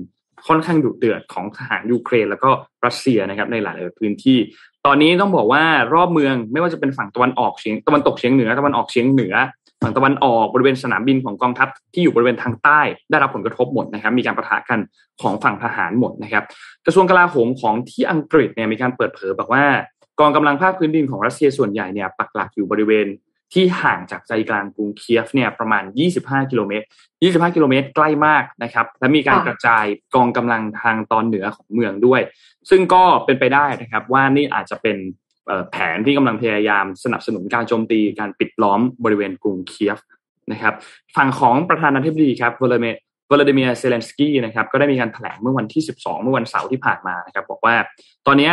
ค่อนข้างดุเดือดของทหารยูเครน แล้วก็รัสเซียนะครับในหลายพื้นที่ ตอนนี้ต้องบอกว่ารอบเมืองไม่ว่าจะเป็นฝั่งตะวันออกเฉียงตะวันตกเฉียงเหนือตะวันออกเฉียงเหนือ ฝั่งตะวันออกบริเวณสนามบินของกองทัพที่อยู่บริเวณทางใต้ ได้รับผลกระทบหมดนะครับ มีการประทะกันของฝั่งทหารหมดนะครับ กระทรวงกลาโหมของที่อังกฤษเนี่ยมีการเปิดเผยบอกว่ากองกำลังภาคพื้นดินของรัสเซียส่วนใหญ่เนี่ยปักหลักอยู่บริเวณที่ห่างจากใจกลางกรุงเคียฟเนี่ยประมาณ 25 กิโลเมตร 25 กิโลเมตรใกล้มากนะครับ และมีการกระจายกองกำลังทางตอนเหนือของเมืองด้วย ซึ่งก็เป็นไปได้นะครับว่านี่อาจจะเป็น แผนที่กำลังพยายามสนับสนุนการโจมตีการปิดล้อมบริเวณกรุงเคียฟนะครับฝั่งของประธานาธิบดีครับวลาเมวลาดิเมียเซเลนสกี้นะครับก็ได้มีการแถลงเมื่อวันที่ 12 เมื่อวันเสาร์ที่ผ่านมานะครับบอกว่าตอนนี้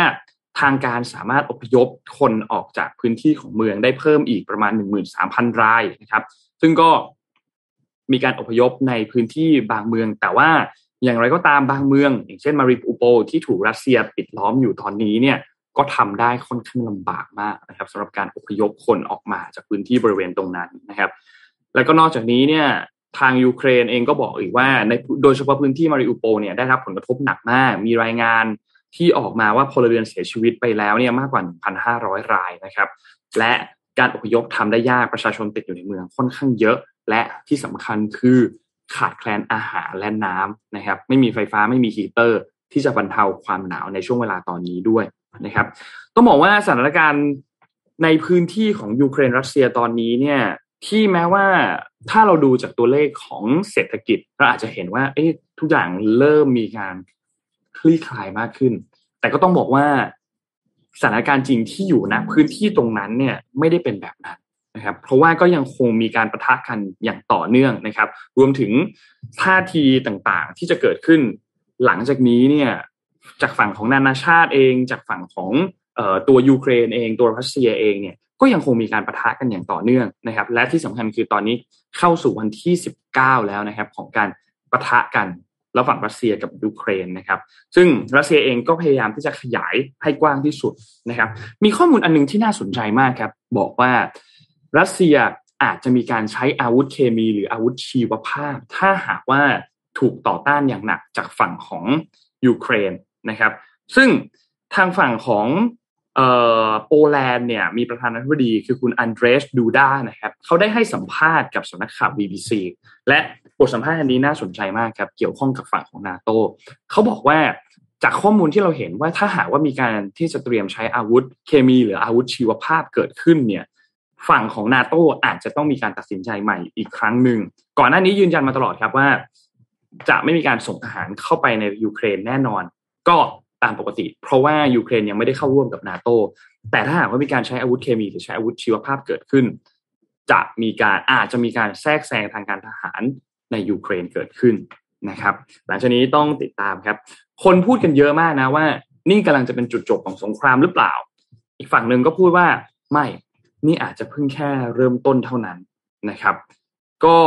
ทางการสามารถอพยพคนออกจากพื้นที่ของเมืองได้เพิ่มอีกประมาณ 13,000 รายนะครับ ซึ่งก็มีการอพยพในพื้นที่บางเมือง แต่ว่าอย่างไรก็ตามบางเมือง อย่างเช่นมาริปูโปที่ถูกรัสเซียปิดล้อมอยู่ตอนนี้เนี่ย ก็ทำได้ค่อนข้างลำบากมากนะครับสำหรับการอพยพคนออกมาจากพื้นที่บริเวณตรงนั้นนะครับ แล้วก็นอกจากนี้เนี่ยทางยูเครนเองก็บอกอีกว่าในโดยเฉพาะพื้นที่มาริอูโปเนี่ยได้รับผลกระทบหนักมาก มีรายงานที่ออกมาว่าพลเรือนเสียชีวิตไปแล้วเนี่ยมากกว่า 1,500 รายนะครับ และการอพยพทำได้ยากประชาชนติดอยู่ในเมืองค่อนข้างเยอะ และที่สำคัญคือขาดแคลนอาหารและน้ำนะครับ ไม่มีไฟฟ้าไม่มีฮีเตอร์ ที่จะบรรเทาความหนาวในช่วงเวลาตอนนี้ด้วยนะครับ ต้องบอกว่าสถานการณ์ในพื้นที่ของยูเครนรัสเซียตอนนี้เนี่ยที่แม้ว่าถ้าเราดูจากตัวเลขของเศรษฐกิจเราอาจจะเห็นว่า เอ๊ะทุกอย่างเริ่มมีการคลี่คลายมากขึ้น แต่ก็ต้องบอกว่าสถานการณ์จริงที่อยู่นะพื้นที่ตรงนั้นเนี่ยไม่ได้เป็นแบบนั้นนะครับ เพราะว่าก็ยังคงมีการประทะกันอย่างต่อเนื่องนะครับ รวมถึงท่าทีต่างๆ ที่จะเกิดขึ้น หลังจากนี้เนี่ย จากฝั่งของนานาชาติเอง จากฝั่งของตัวยูเครนเอง ตัวรัสเซียเองเนี่ยก็ยังคงมีการประทะกันอย่างต่อเนื่องนะครับ และที่สำคัญคือตอนนี้เข้าสู่วันที่ 19 แล้วนะครับของการปะทะกันระหว่างรัสเซียกับยูเครนนะครับ ซึ่งรัสเซียเองก็พยายามที่จะขยายให้กว้างที่สุดนะครับ มีข้อมูลอันนึงที่น่าสนใจมากครับ บอกว่ารัสเซียอาจจะมีการใช้อาวุธเคมี หรืออาวุธชีวภาพ ถ้าหากว่าถูกต่อต้านอย่างหนักจากฝั่งของยูเครน นะครับ ซึ่งทางฝั่งของโปแลนด์เนี่ยมีประธานาธิบดีคือคุณอันเดรย์ ดูดานะครับเขาได้ให้สัมภาษณ์กับสำนักข่าว BBC และบทสัมภาษณ์อันนี้น่าสนใจมากครับ เกี่ยวข้องกับฝั่งของนาโตเขาบอกว่าจากข้อมูลที่เราเห็นว่าถ้าหากว่ามีการที่จะเตรียมใช้อาวุธเคมีหรืออาวุธชีวภาพเกิดขึ้นเนี่ยฝั่งของนาโตอาจจะต้องมีการตัดสินใจใหม่อีกครั้งหนึ่งก่อนหน้านี้ยืนยันมาตลอดครับว่า จะไม่มีการส่งทหารเข้าไปในยูเครนแน่นอน ก็ตามปกติ เพราะว่ายูเครนยังไม่ได้เข้าร่วมกับนาโตแต่ถ้าหากว่ามีการใช้อาวุธเคมีหรือใช้อาวุธชีวภาพเกิดขึ้น จะมีการอาจจะมีการแทรกแซงทางการทหารในยูเครนเกิดขึ้นนะครับ หลังจากนี้ต้องติดตามครับ คนพูดกันเยอะมากนะว่า นี่กำลังจะเป็นจุดจบของสงครามหรือเปล่า อีกฝั่งหนึ่งก็พูดว่าไม่นี่อาจจะเพิ่งแค่เริ่มต้นเท่านั้นนะครับ ก็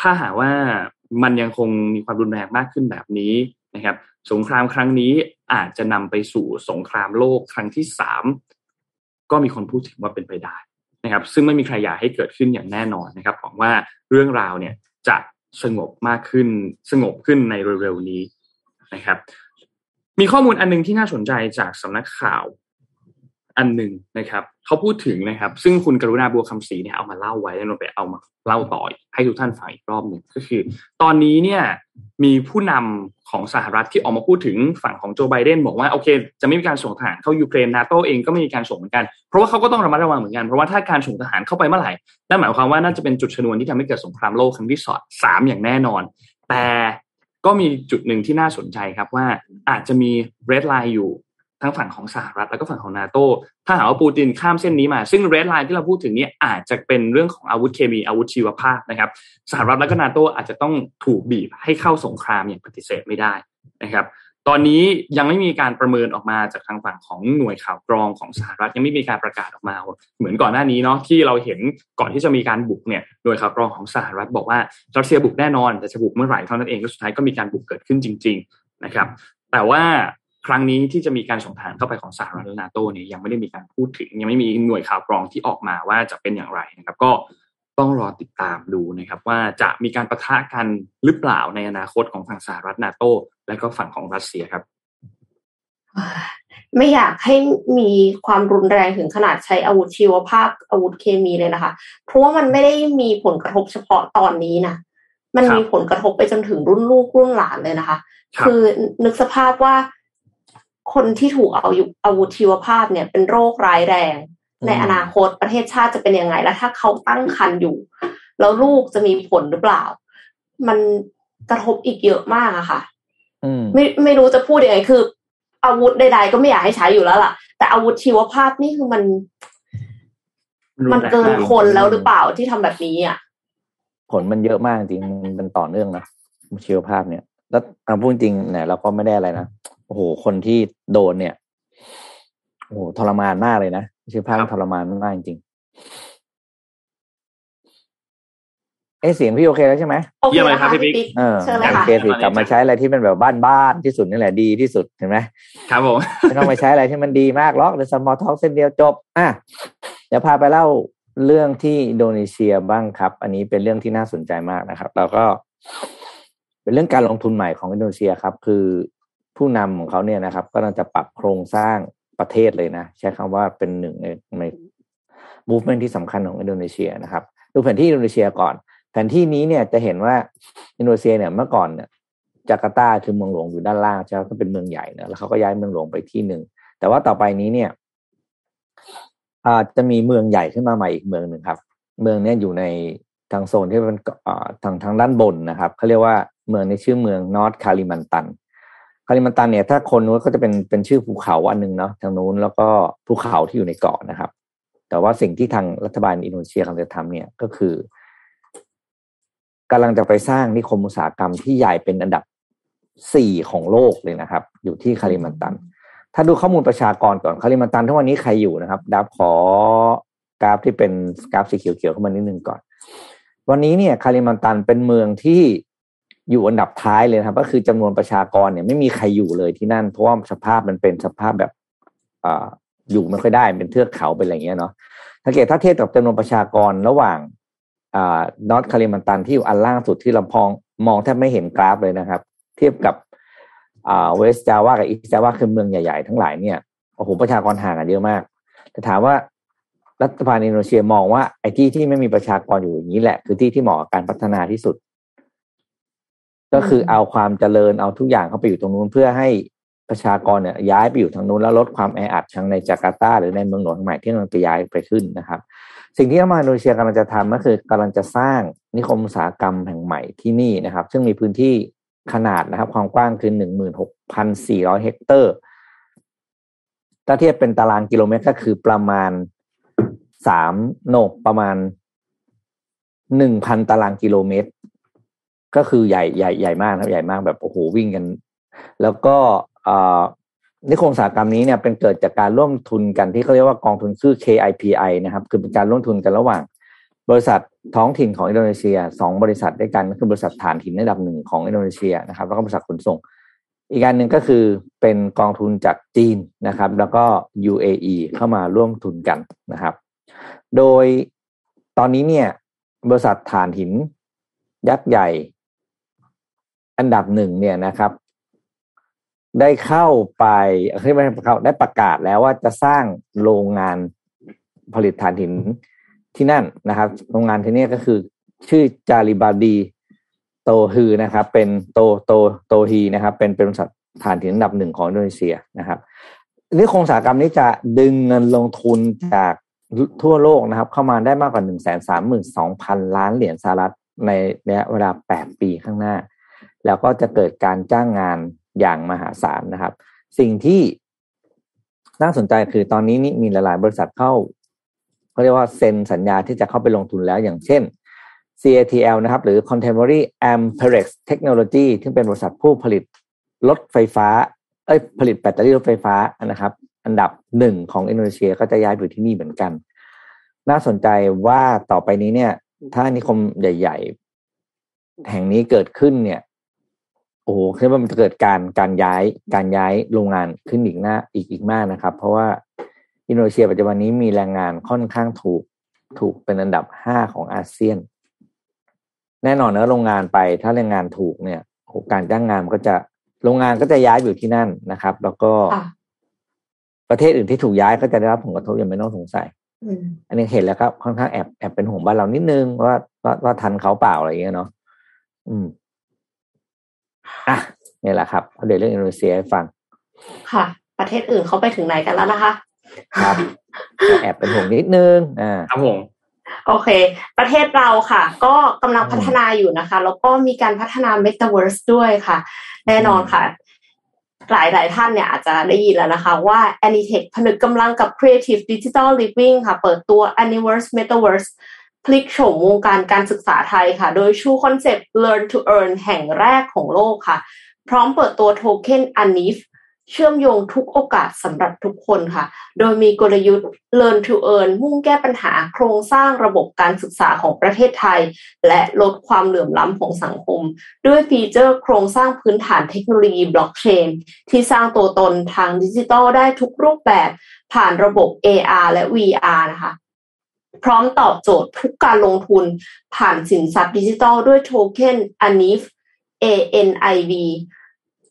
ถ้าหากว่ามันยังคงมีความรุนแรงมากขึ้นแบบนี้นะครับ สงครามครั้งนี้อาจจะนำไปสู่สงครามโลกครั้งที่สามก็มีคนพูดถึงว่าเป็นไปได้นะครับ ซึ่งไม่มีใครอยากให้เกิดขึ้นอย่างแน่นอนนะครับหวังว่าเรื่องราวเนี่ยจะสงบมากขึ้นสงบขึ้นในเร็วๆนี้นะครับ มีข้อมูลอันนึงที่น่าสนใจจากสำนักข่าว อันหนึ่งนะครับเขาพูดถึงนะครับ ซึ่งคุณกรุณาบัวคำศรีเนี่ยเอามาเล่าไว้แล้วเราไปเอามาเล่าต่อให้ทุกท่านฟังอีกรอบหนึ่งก็คือ ตอนนี้เนี่ยมีผู้นำของสหรัฐที่ออกมาพูดถึงฝั่งของโจไบเดนบอกว่าโอเค จะไม่มีการส่งทหารเข้ายูเครนนาโตเองก็ไม่มีการส่งเหมือนกัน เพราะว่าเขาก็ต้องระมัดระวังเหมือนกันเพราะว่าถ้าการส่งทหารเข้าไปเมื่อไหร่นั่นหมายความว่าน่าจะเป็นจุดชนวนที่ทำให้เกิดสงครามโลกครั้งที่สามอย่างแน่นอน แต่ก็มีจุดหนึ่งที่น่าสนใจครับว่าอาจจะมีเรดไลน์อยู่ ทั้งฝั่งของสหรัฐแล้วก็ฝั่งของนาโตถ้าหากว่าปูตินข้ามเส้นนี้มา ซึ่งเรดไลน์ที่เราพูดถึงนี้อาจจะเป็นเรื่องของอาวุธเคมีอาวุธชีวภาพนะครับสหรัฐแล้วก็นาโตอาจจะต้องถูกบีบให้เข้าสงครามอย่างปฏิเสธไม่ได้นะครับตอนนี้ยังไม่มีการประเมินออกมาจากทางฝั่งของหน่วยข่าวกรองของสหรัฐยังไม่มีการประกาศออกมา เหมือนก่อนหน้านี้เนาะที่เราเห็นก่อนที่จะมีการบุกเนี่ยหน่วยข่าวกรองของสหรัฐบอกว่ารัสเซียบุกแน่นอนแต่จะบุกเมื่อไหร่เท่านั้นเองก็สุดท้ายก็มีการบุกเกิดขึ้นจริง ๆนะครับ แต่ว่า ครั้งนี้ที่จะมีการส่งทหารเข้าไปของสหรัฐและนาโตเนี่ยยังไม่ได้มีการพูดถึง ยังไม่มีหน่วยข่าวกรองที่ออกมาว่าจะเป็นอย่างไรนะครับ ก็ต้องรอติดตามดูนะครับ ว่าจะมีการประทะกันหรือเปล่าในอนาคตของฝั่งสหรัฐนาโตและก็ฝั่งของรัสเซียครับไม่อยากให้มีความรุนแรงถึงขนาดใช้อาวุธชีวภาพอาวุธเคมีเลยนะคะ เพราะว่ามันไม่ได้มีผลกระทบเฉพาะตอนนี้นะมันมีผลกระทบไปจนถึงรุ่นลูกรุ่นหลานเลยนะคะ คือนึกสภาพว่า คนที่ถูกเอาอาวุธชีวภาพเนี่ยเป็นโรคร้ายแรง ในอนาคตประเทศชาติจะเป็นยังไง แล้วถ้าเขาตั้งครรภ์อยู่ แล้วลูกจะมีผลหรือเปล่า มันกระทบอีกเยอะมากอะค่ะไม่ไม่รู้จะพูดยังไงคือ อาวุธใดๆก็ไม่อยากให้ใช้อยู่แล้วล่ะ แต่อาวุธชีวภาพนี่คือมัน มันเกินคนแล้วหรือเปล่าที่ทำแบบนี้อะผลมันเยอะมากจริงมันต่อเนื่องนะชีวภาพเนี่ย แล้วเอาพูดจริงเนี่ยเราก็ไม่ได้อะไรนะ โอ้โห คนที่โดนเนี่ย โอ้โหทรมานมากเลยนะชีวภาพทรมานมากจริงเอเสียงพี่โอเคแล้วใช่ไหมเยี่ยมเลยครับพี่ปิ๊กเออโอเคสิกลับมาใช้อะไรที่เป็นแบบบ้านๆที่สุดนี่แหละดีที่สุดเห็นไหมครับผมไม่ต้องไปใช้อะไรที่มันดีมากหรอกเดี๋ยว small talk เส้นเดียวจบ อะเดี๋ยวพาไปเล่าเรื่องที่อินโดนีเซียบ้างครับ อันนี้เป็นเรื่องที่น่าสนใจมากนะครับแล้วก็เป็นเรื่องการลงทุนใหม่ของอินโดนีเซียครับ คือ ผู้นำของเขาเนี่ยนะครับ ก็จะปรับโครงสร้างประเทศเลยนะ ใช้คำว่าเป็นหนึ่งในในมูฟเมนที่สำคัญของอินโดนีเซียนะครับ ดูแผนที่อินโดนีเซียก่อน แผนที่นี้เนี่ยจะเห็นว่าอินโดนีเซียเนี่ยเมื่อก่อนเนี่ยจาการ์ตาคือเมืองหลวงอยู่ด้านล่างใช่ไหมก็เป็นเมืองใหญ่นะแล้วเขาก็ย้ายเมืองหลวงไปที่หนึ่งแต่ว่าต่อไปนี้เนี่ยอาจจะมีเมืองใหญ่ขึ้นมาใหม่อีกเมืองหนึ่งครับ เมืองนี้อยู่ในทางโซนที่เป็นทางทางด้านบนนะครับเขาเรียกว่าเมืองในชื่อเมือง North คาลิมันตัน คาลิมันตันเนี่ยถ้าคนนู้นก็จะเป็นเป็นชื่อภูเขาอันหนึ่งเนาะทางนู้นแล้วก็ภูเขาที่อยู่ในเกาะนะครับ แต่ว่าสิ่งที่ทางรัฐบาลอินโดนีเซียกำลังจะทำเนี่ยก็คือกำลังจะไปสร้างนิคมอุตสาหกรรมที่ใหญ่เป็นอันดับสี่ของโลกเลยนะครับ อยู่ที่คาลิมันตัน ถ้าดูข้อมูลประชากรก่อนคาลิมันตันทุกวันนี้ใครอยู่นะครับดับขอกราฟที่เป็นกราฟสีเขียวๆเข้ามานิดนึงก่อน วันนี้เนี่ยคาลิมันตันเป็นเมืองที่ อยู่อันดับท้ายเลยครับ ก็คือจำนวนประชากรเนี่ยไม่มีใครอยู่เลยที่นั่น เพราะว่าสภาพมันเป็นสภาพแบบอ่าอยู่ไม่ค่อยได้เป็นเทือกเขาเป็นอะไรเงี้ยเนาะถ้าเกิดถ้าเทียบกับจำนวนประชากรระหว่างอ่านอตคาลิมันตันที่อยู่อันล่างสุดที่เราพองมองแทบไม่เห็นกราฟเลยนะครับ เทียบกับเวสจาวากับอีสจาวาคือเมืองใหญ่ๆทั้งหลายเนี่ยโอ้โหประชากรห่างกันเยอะมากแต่ถามว่ารัฐบาลอินโดนีเซียมองว่าไอ้ที่ที่ไม่มีประชากรอยู่อย่างนี้แหละ คือที่ที่เหมาะกับการพัฒนาที่สุด ก็คือเอาความเจริญเอาทุกอย่างเข้าไปอยู่ตรงนู้นเพื่อให้ประชากรเนี่ยย้ายไปอยู่ทางนู้นแล้วลดความแออัดทั้งในจาการ์ตาหรือในเมืองหลวงใหม่ที่กำลังจะย้ายไปขึ้นนะครับ สิ่งที่รัฐบาลอินโดนีเซียกำลังจะทำก็คือกำลังจะสร้างนิคมอุตสาหกรรมแห่งใหม่ที่นี่นะครับ ซึ่งมีพื้นที่ขนาดนะครับ ความกว้างคือหนึ่งหมื่นหกพันสี่ร้อยเฮกเตอร์ ถ้าเทียบเป็นตารางกิโลเมตรก็คือประมาณสามโนกประมาณหนึ่งพันตารางกิโลเมตร ก็คือใหญ่ใหญ่ใหญ่มากครับใหญ่มากแบบโอ้โหวิ่งกัน แล้วก็นิคมอุตสาหกรรมนี้เนี่ยเป็นเกิดจากการร่วมทุนกันที่เขาเรียกว่ากองทุนคือ KIPI นะครับ คือเป็นการร่วมทุนกันระหว่าง บริษัทท้องถิ่นของอินโดนีเซียสองบริษัทด้วยกันคือบริษัทฐานถิ่นระดับหนึ่งของอินโดนีเซียนะครับ แล้วก็บริษัทขนส่ง อีกการหนึ่งก็คือเป็นกองทุนจากจีนนะครับ แล้วก็ UAE เข้ามาร่วมทุนกันนะครับ โดยตอนนี้เนี่ยบริษัทฐานหินยักษ์ใหญ่ อันดับหนึ่งเนี่ยนะครับ ได้เข้าไปคือไม่เข้าได้ประกาศแล้วว่าจะสร้างโรงงานผลิตถ่านหินที่นั่นนะครับ โรงงานที่นี่ก็คือ ชื่อจาริบาดี โตฮือนะครับ เป็นโตโตโตฮีนะครับ เป็นเป็นบริษัทฐานถิ่นอันดับหนึ่งของอินโดนีเซียนะครับนี่โครงสาหกรรมนี้จะดึงเงินลงทุนจากทั่วโลกนะครับ เข้ามาได้มากกว่าหนึ่งแสนสามหมื่นสองพันล้านเหรียญสหรัฐในระยะเวลาแปดปีข้างหน้า แล้วก็จะเกิดการจ้างงานอย่างมหาศาลนะครับ สิ่งที่น่าสนใจคือตอนนี้นี่มีหลายๆบริษัทเข้าเขาเรียกว่าเซ็นสัญญาที่จะเข้าไปลงทุนแล้วอย่างเช่น CATL นะครับ หรือ Contemporary Amperex Technology ที่เป็นบริษัทผู้ผลิตรถไฟฟ้า เอ้ยผลิตแบตเตอรี่รถไฟฟ้านะครับ อันดับหนึ่งของอินโดนีเซียก็จะย้ายไปที่นี่เหมือนกัน น่าสนใจว่าต่อไปนี้เนี่ย ถ้านิคมใหญ่ ๆ แห่งนี้เกิดขึ้นเนี่ย โอ้โหคือว่ามันจะเกิดการการย้ายการย้ายโรงงานขึ้นอีกหน้าอีกอีกมากนะครับ เพราะว่าอินโดนีเซียปัจจุบันนี้มีแรงงานค่อนข้างถูกถูกเป็นอันดับห้าของอาเซียน แน่นอนเนะโรงงานไปถ้าแรงงานถูกเนี่ยการจ้างงานก็จะโรงงานก็จะย้ายอยู่ที่นั่นนะครับ แล้วก็ประเทศอื่นที่ถูกย้ายก็จะได้รับผลกระทบยังไม่ต้องสงสัยอืมอันนี้เห็นแล้วครับค่อนข้างแอบแอบเป็นห่วงบ้านเรานิดนึงว่าว่าว่าทันเขาเปล่าอะไรอย่างเงี้ยเนาะอืม อะนี่แหละครับเอาเดี๋ยวเรื่องอินโดนีเซียให้ฟัง ค่ะ ประเทศอื่นเขาไปถึงไหนกันแล้วนะคะครับแอบเป็นห่วงนิดนึงอ่าครับผมโอเค ประเทศเราค่ะ ก็กำลังพัฒนาอยู่นะคะ แล้วก็มีการพัฒนา Metaverse ด้วยค่ะ แน่นอนค่ะ หลายหลายๆท่านเนี่ยอาจจะได้ยินแล้วนะคะว่า Anitech ผนึกกำลังกับ Creative Digital Living ค่ะ เปิดตัว Aniverse Metaverse พลิกโฉมวงการการศึกษาไทยค่ะ โดยชูคอนเซปต์ Learn to Earn แห่งแรกของโลกค่ะ พร้อมเปิดตัวโทเค็น ANIF เชื่อมโยงทุกโอกาสสำหรับทุกคนค่ะ โดยมีกลยุทธ์ Learn to Earn มุ่งแก้ปัญหาโครงสร้างระบบการศึกษาของประเทศไทย และลดความเหลื่อมล้ำของสังคม ด้วยฟีเจอร์โครงสร้างพื้นฐานเทคโนโลยีบล็อกเชนที่สร้างตัวตนทางดิจิทัลได้ทุกรูปแบบผ่านระบบ AR และ VR นะคะ พร้อมตอบโจทย์ทุกการลงทุนผ่านสินทรัพย์ดิจิทัลด้วยโทเค็น ANIV ANIV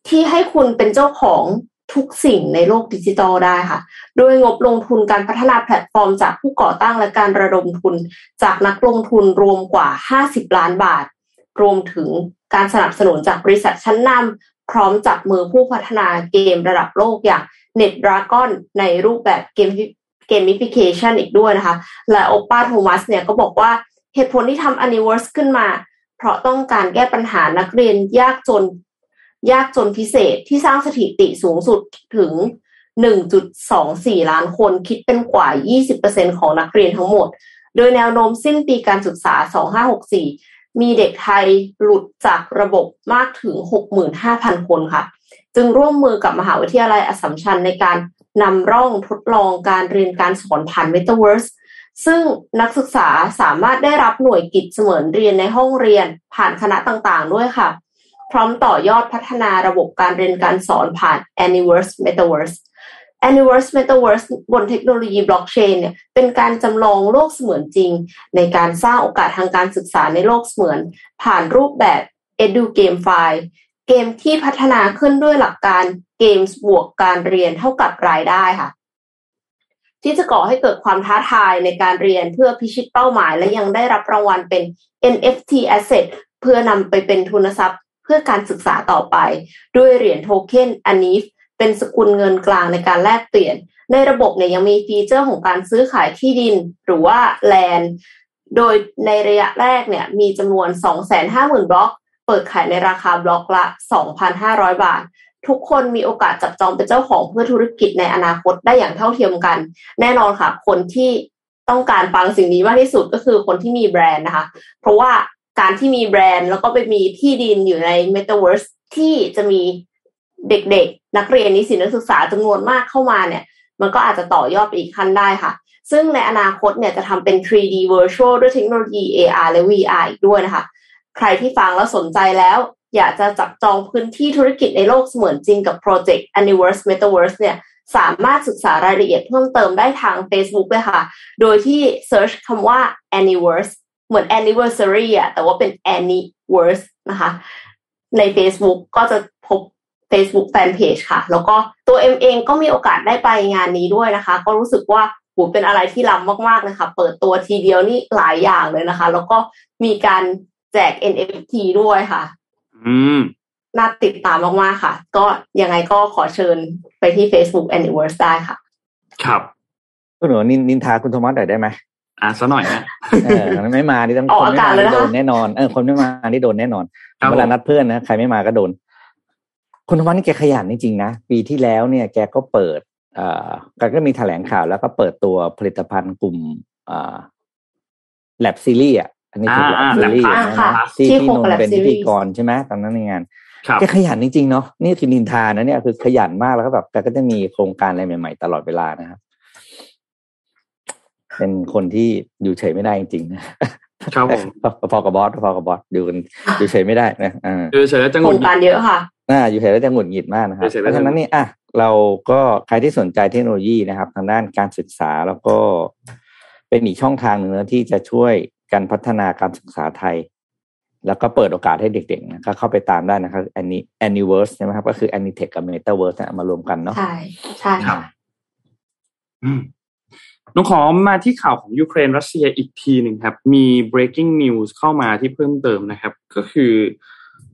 ที่ให้คุณเป็นเจ้าของทุกสิ่งในโลกดิจิทัลได้ค่ะ โดยงบลงทุนการพัฒนาแพลตฟอร์มจากผู้ก่อตั้งและการระดมทุน จากนักลงทุนรวมกว่า 50 ล้านบาท รวมถึงการสนับสนุนจากบริษัทชั้นนำพร้อมจับมือผู้พัฒนาเกมระดับโลกอย่าง NetDragon ในรูปแบบเกม เกมมิฟิเคชันอีกด้วยนะคะ และโอป้าโทมัสเนี่ยก็บอกว่าเหตุผลที่ทำ Universe ขึ้นมา เพราะต้องการแก้ปัญหานักเรียนยากจน ยากจนพิเศษที่สร้างสถิติสูงสุดถึง 1.24 ล้านคนคิดเป็นกว่า 20%ของนักเรียนทั้งหมด โดยแนวโน้มสิ้นปีการศึกษา 2564 มีเด็กไทยหลุดจากระบบมากถึง 65,000 คนค่ะ จึงร่วมมือกับมหาวิทยาลัยอสสัมชัญในการ นำร่องทดลองการเรียนการสอนผ่าน Metaverse ซึ่งนักศึกษาสามารถได้รับหน่วยกิจเสมือนเรียนในห้องเรียนผ่านคณะต่างๆ ด้วยค่ะ พร้อมต่อยอดพัฒนาระบบการเรียนการสอนผ่าน Aniverse Metaverse Aniverse Metaverse บนเทคโนโลยีบล็อกเชนเนี่ยเป็นการจำลองโลกเสมือนจริง ในการสร้างโอกาสทางการศึกษาในโลกเสมือน ผ่านรูปแบบ Edu Game File เกมที่พัฒนาขึ้นด้วยหลักการเกมบวกการเรียนเท่ากับรายได้ค่ะ ที่จะก่อให้เกิดความท้าทายในการเรียนเพื่อพิชิตเป้าหมาย และยังได้รับรางวัลเป็น NFT Asset เพื่อนำไปเป็นทุนทรัพย์ เพื่อการศึกษาต่อไป ด้วยเหรียญโทเค็น ANIF เป็นสกุลเงินกลางในการแลกเปลี่ยน ในระบบเนี่ยยังมีฟีเจอร์ของการซื้อขายที่ดินหรือว่า land โดยในระยะแรกเนี่ยมีจำนวน 250,000 บล็อก เปิดขายในราคาบล็อกละ 2,500 บาท ทุกคนมีโอกาสจับจองเป็นเจ้าของเพื่อธุรกิจในอนาคตได้อย่างเท่าเทียมกัน แน่นอนค่ะ คนที่ต้องการฟังสิ่งนี้มากที่สุดก็คือคนที่มีแบรนด์นะคะ เพราะว่าการที่มีแบรนด์แล้วก็ไปมีที่ดินอยู่ใน Metaverse ที่จะมีเด็กๆ นักเรียนนิสิตนักศึกษาจำนวนมากเข้ามาเนี่ย มันก็อาจจะต่อยอดไปอีกขั้นได้ค่ะ ซึ่งในอนาคตเนี่ยจะทำเป็น 3D virtual ด้วยเทคโนโลยี AR และ VR อีกด้วยนะคะ ใครที่ฟังแล้วสนใจแล้ว อยากจะจับจองพื้นที่ธุรกิจในโลกเสมือนจริงกับโปรเจกต์ Universe Metaverse เนี่ยสามารถศึกษารายละเอียดเพิ่มเติมได้ทาง Facebook เลยค่ะ โดยที่ search คำว่า Universe เหมือน anniversary อะแต่ว่าเป็น Anyverse นะคะ ใน Facebook ก็จะพบ Facebook Fanpage ค่ะ แล้วก็ตัวเอ็มเองก็มีโอกาสได้ไปงานนี้ด้วยนะคะ ก็รู้สึกว่าโหเป็นอะไรที่ล้ำมากๆเลยค่ะ เปิดตัวทีเดียวนี่หลายอย่างเลยนะคะ แล้วก็มีการ แจก NFT ด้วยค่ะ อืมน่าติดตามมากๆค่ะ ก็ยังไงก็ขอเชิญไปที่ Facebook Anniverse ได้ค่ะ ครับคุณหนูนินนินทาคุณโทมัสหน่อยได้ไหมอะซะหน่อยนะเออไม่มานี่ต้องออกคนไม่อากาศมาเลยนี่นะคะโดนแน่นอนเออคนไม่มานี่โดนแน่นอนครับเวลาผมนัดเพื่อนนะใครไม่มาก็โดนคุณธรรมนี่แกขยันจริงๆนะ ปีที่แล้วเนี่ยแกก็เปิดเอ่อแกก็มีแถลงข่าวแล้วก็เปิดตัวผลิตภัณฑ์กลุ่มเอ่อแลบซีรีส์อะ อันนี้คืออ่าแลบซีรีส์อ่านะค่ะที่ที่ที่โคนกับน Lab เป็นพิ Series ธีกรใช่ไหมตอนนั้นในงานครับแกขยันจริงๆเนาะนี่คือนินทานะเนี่ยคือขยันมากแล้วก็แบบแกก็จะมีโครงการอะไรใหม่ ๆ ตลอดเวลานะครับเป็นคนที่อยู่เฉยไม่ได้จริงๆนะครับผมพอกับบอสพอกับบอสอยู่กันอยู่เฉยไม่ได้นะอ่าคือเฉยแล้วจะงโครงดหงิการดเยอะค่ะอ่าอยู่เฉยแล้วจะหงุดหงิดมากนะครับเฉยๆเพแล้วราะฉะนั้นนี่อะเราก็ใครที่สนใจเทคโนโลยีนะครับ ทางด้านการศึกษาแล้วก็เป็นอีกช่องทางหนึ่งนะที่จะช่วย การพัฒนาการศึกษาไทย แล้วก็เปิดโอกาสให้เด็กๆนะก็เข้าไปตามได้นะครับอันนี้ Anyverse ใช่ไหมครับ ก็คือ Anytech กับ Metaverse เนี่ยเอามารวมกันเนาะใช่ใช่ครัค่ะบน้องขอมาที่ข่าวของยูเครนรัสเซียอีกทีหนึ่งครับ มี breaking news เข้ามาที่เพิ่มเติมนะครับ ก็คือ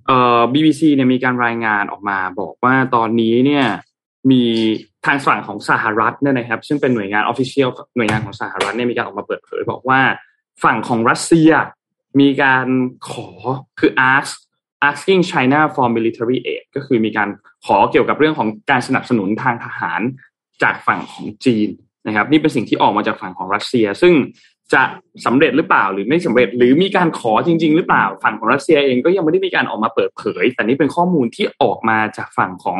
เอ่อ BBC เนี่ยมีการรายงานออกมาบอกว่าตอนนี้เนี่ยมีทางฝั่งของสหรัฐเนี่ยนะครับ ซึ่งเป็นหน่วยงานออฟฟิเชียลหน่วยงานของสหรัฐเนี่ยมีการออกมาเปิดเผยบอกว่า ฝั่งของรัสเซียมีการขอคือ ask asking China for military aid ก็คือมีการขอเกี่ยวกับเรื่องของการสนับสนุนทางทหารจากฝั่งของจีนนะครับ นี่เป็นสิ่งที่ออกมาจากฝั่งของรัสเซีย ซึ่งจะสำเร็จหรือเปล่าหรือไม่สำเร็จ หรือมีการขอจริง ๆ หรือเปล่า ฝั่งของรัสเซียเองก็ยังไม่ได้มีการออกมาเปิดเผย แต่นี่เป็นข้อมูลที่ออกมาจากฝั่งของ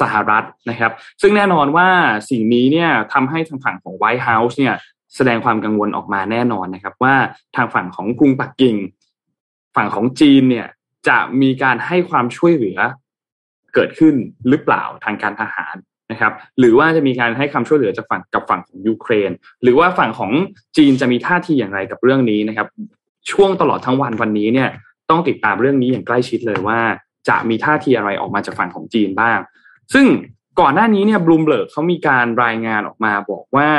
สหรัฐนะครับ ซึ่งแน่นอนว่าสิ่งนี้เนี่ยทำให้ทางฝั่งของไวท์เฮาส์เนี่ย แสดงความกังวลออกมาแน่นอนนะครับ ว่าทางฝั่งของกรุงปักกิ่ง ฝั่งของจีนเนี่ยจะมีการให้ความช่วยเหลือเกิดขึ้นหรือเปล่าทางการทหารนะครับ หรือว่าจะมีการให้คำช่วยเหลือจากฝั่งกับฝั่งของยูเครน หรือว่าฝั่งของจีนจะมีท่าทีอย่างไรกับเรื่องนี้นะครับ ช่วงตลอดทั้งวันวันนี้เนี่ยต้องติดตามเรื่องนี้อย่างใกล้ชิดเลยว่า จะมีท่าทีอะไรออกมาจากฝั่งของจีนบ้าง ซึ่งก่อนหน้านี้เนี่ยบลูมเบิร์กเขามีการรายงานออกมาบอกว่า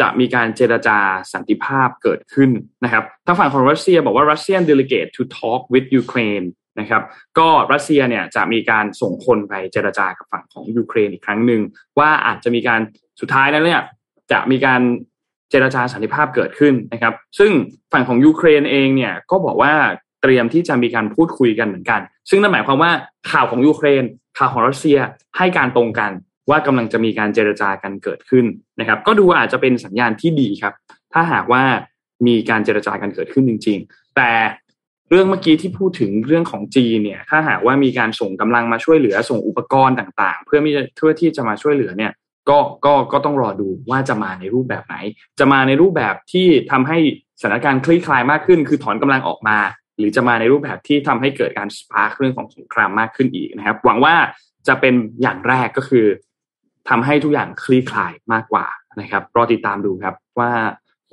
จะมีการเจรจาสันติภาพเกิดขึ้นนะครับทางฝั่งของรัสเซียบอกว่า Russian delegate to talk with Ukraine นะครับ ก็รัสเซียเนี่ยจะมีการส่งคนไปเจรจากับฝั่งของยูเครนอีกครั้งหนึ่งว่าอาจจะมีการสุดท้ายแล้วเนี่ยจะมีการเจรจาสันติภาพเกิดขึ้นนะครับ ซึ่งฝั่งของยูเครนเองเนี่ยก็บอกว่าเตรียมที่จะมีการพูดคุยกันเหมือนกัน ซึ่งนั่นหมายความว่าข่าวของยูเครนข่าวของรัสเซียให้การตรงกัน ว่ากำลังจะมีการเจรจากันเกิดขึ้นนะครับ ก็ดูอาจจะเป็นสัญญาณที่ดีครับ ถ้าหากว่ามีการเจรจากันเกิดขึ้นจริง ๆ แต่เรื่องเมื่อกี้ที่พูดถึงเรื่องของจีนเนี่ย ถ้าหากว่ามีการส่งกำลังมาช่วยเหลือส่งอุปกรณ์ต่างๆ เพื่อที่จะเพื่อที่จะมาช่วยเหลือเนี่ย ก็ก็ก็ต้องรอดูว่าจะมาในรูปแบบไหน จะมาในรูปแบบที่ทำให้สถานการณ์คลี่คลายมากขึ้น คือถอนกำลังออกมา หรือจะมาในรูปแบบที่ทำให้เกิดการ spark เรื่องของสงครามมากขึ้นอีกนะครับ หวังว่าจะเป็นอย่างแรกก็คือ ทำให้ทุกอย่างคลี่คลายมากกว่านะครับรอติดตามดูครับว่า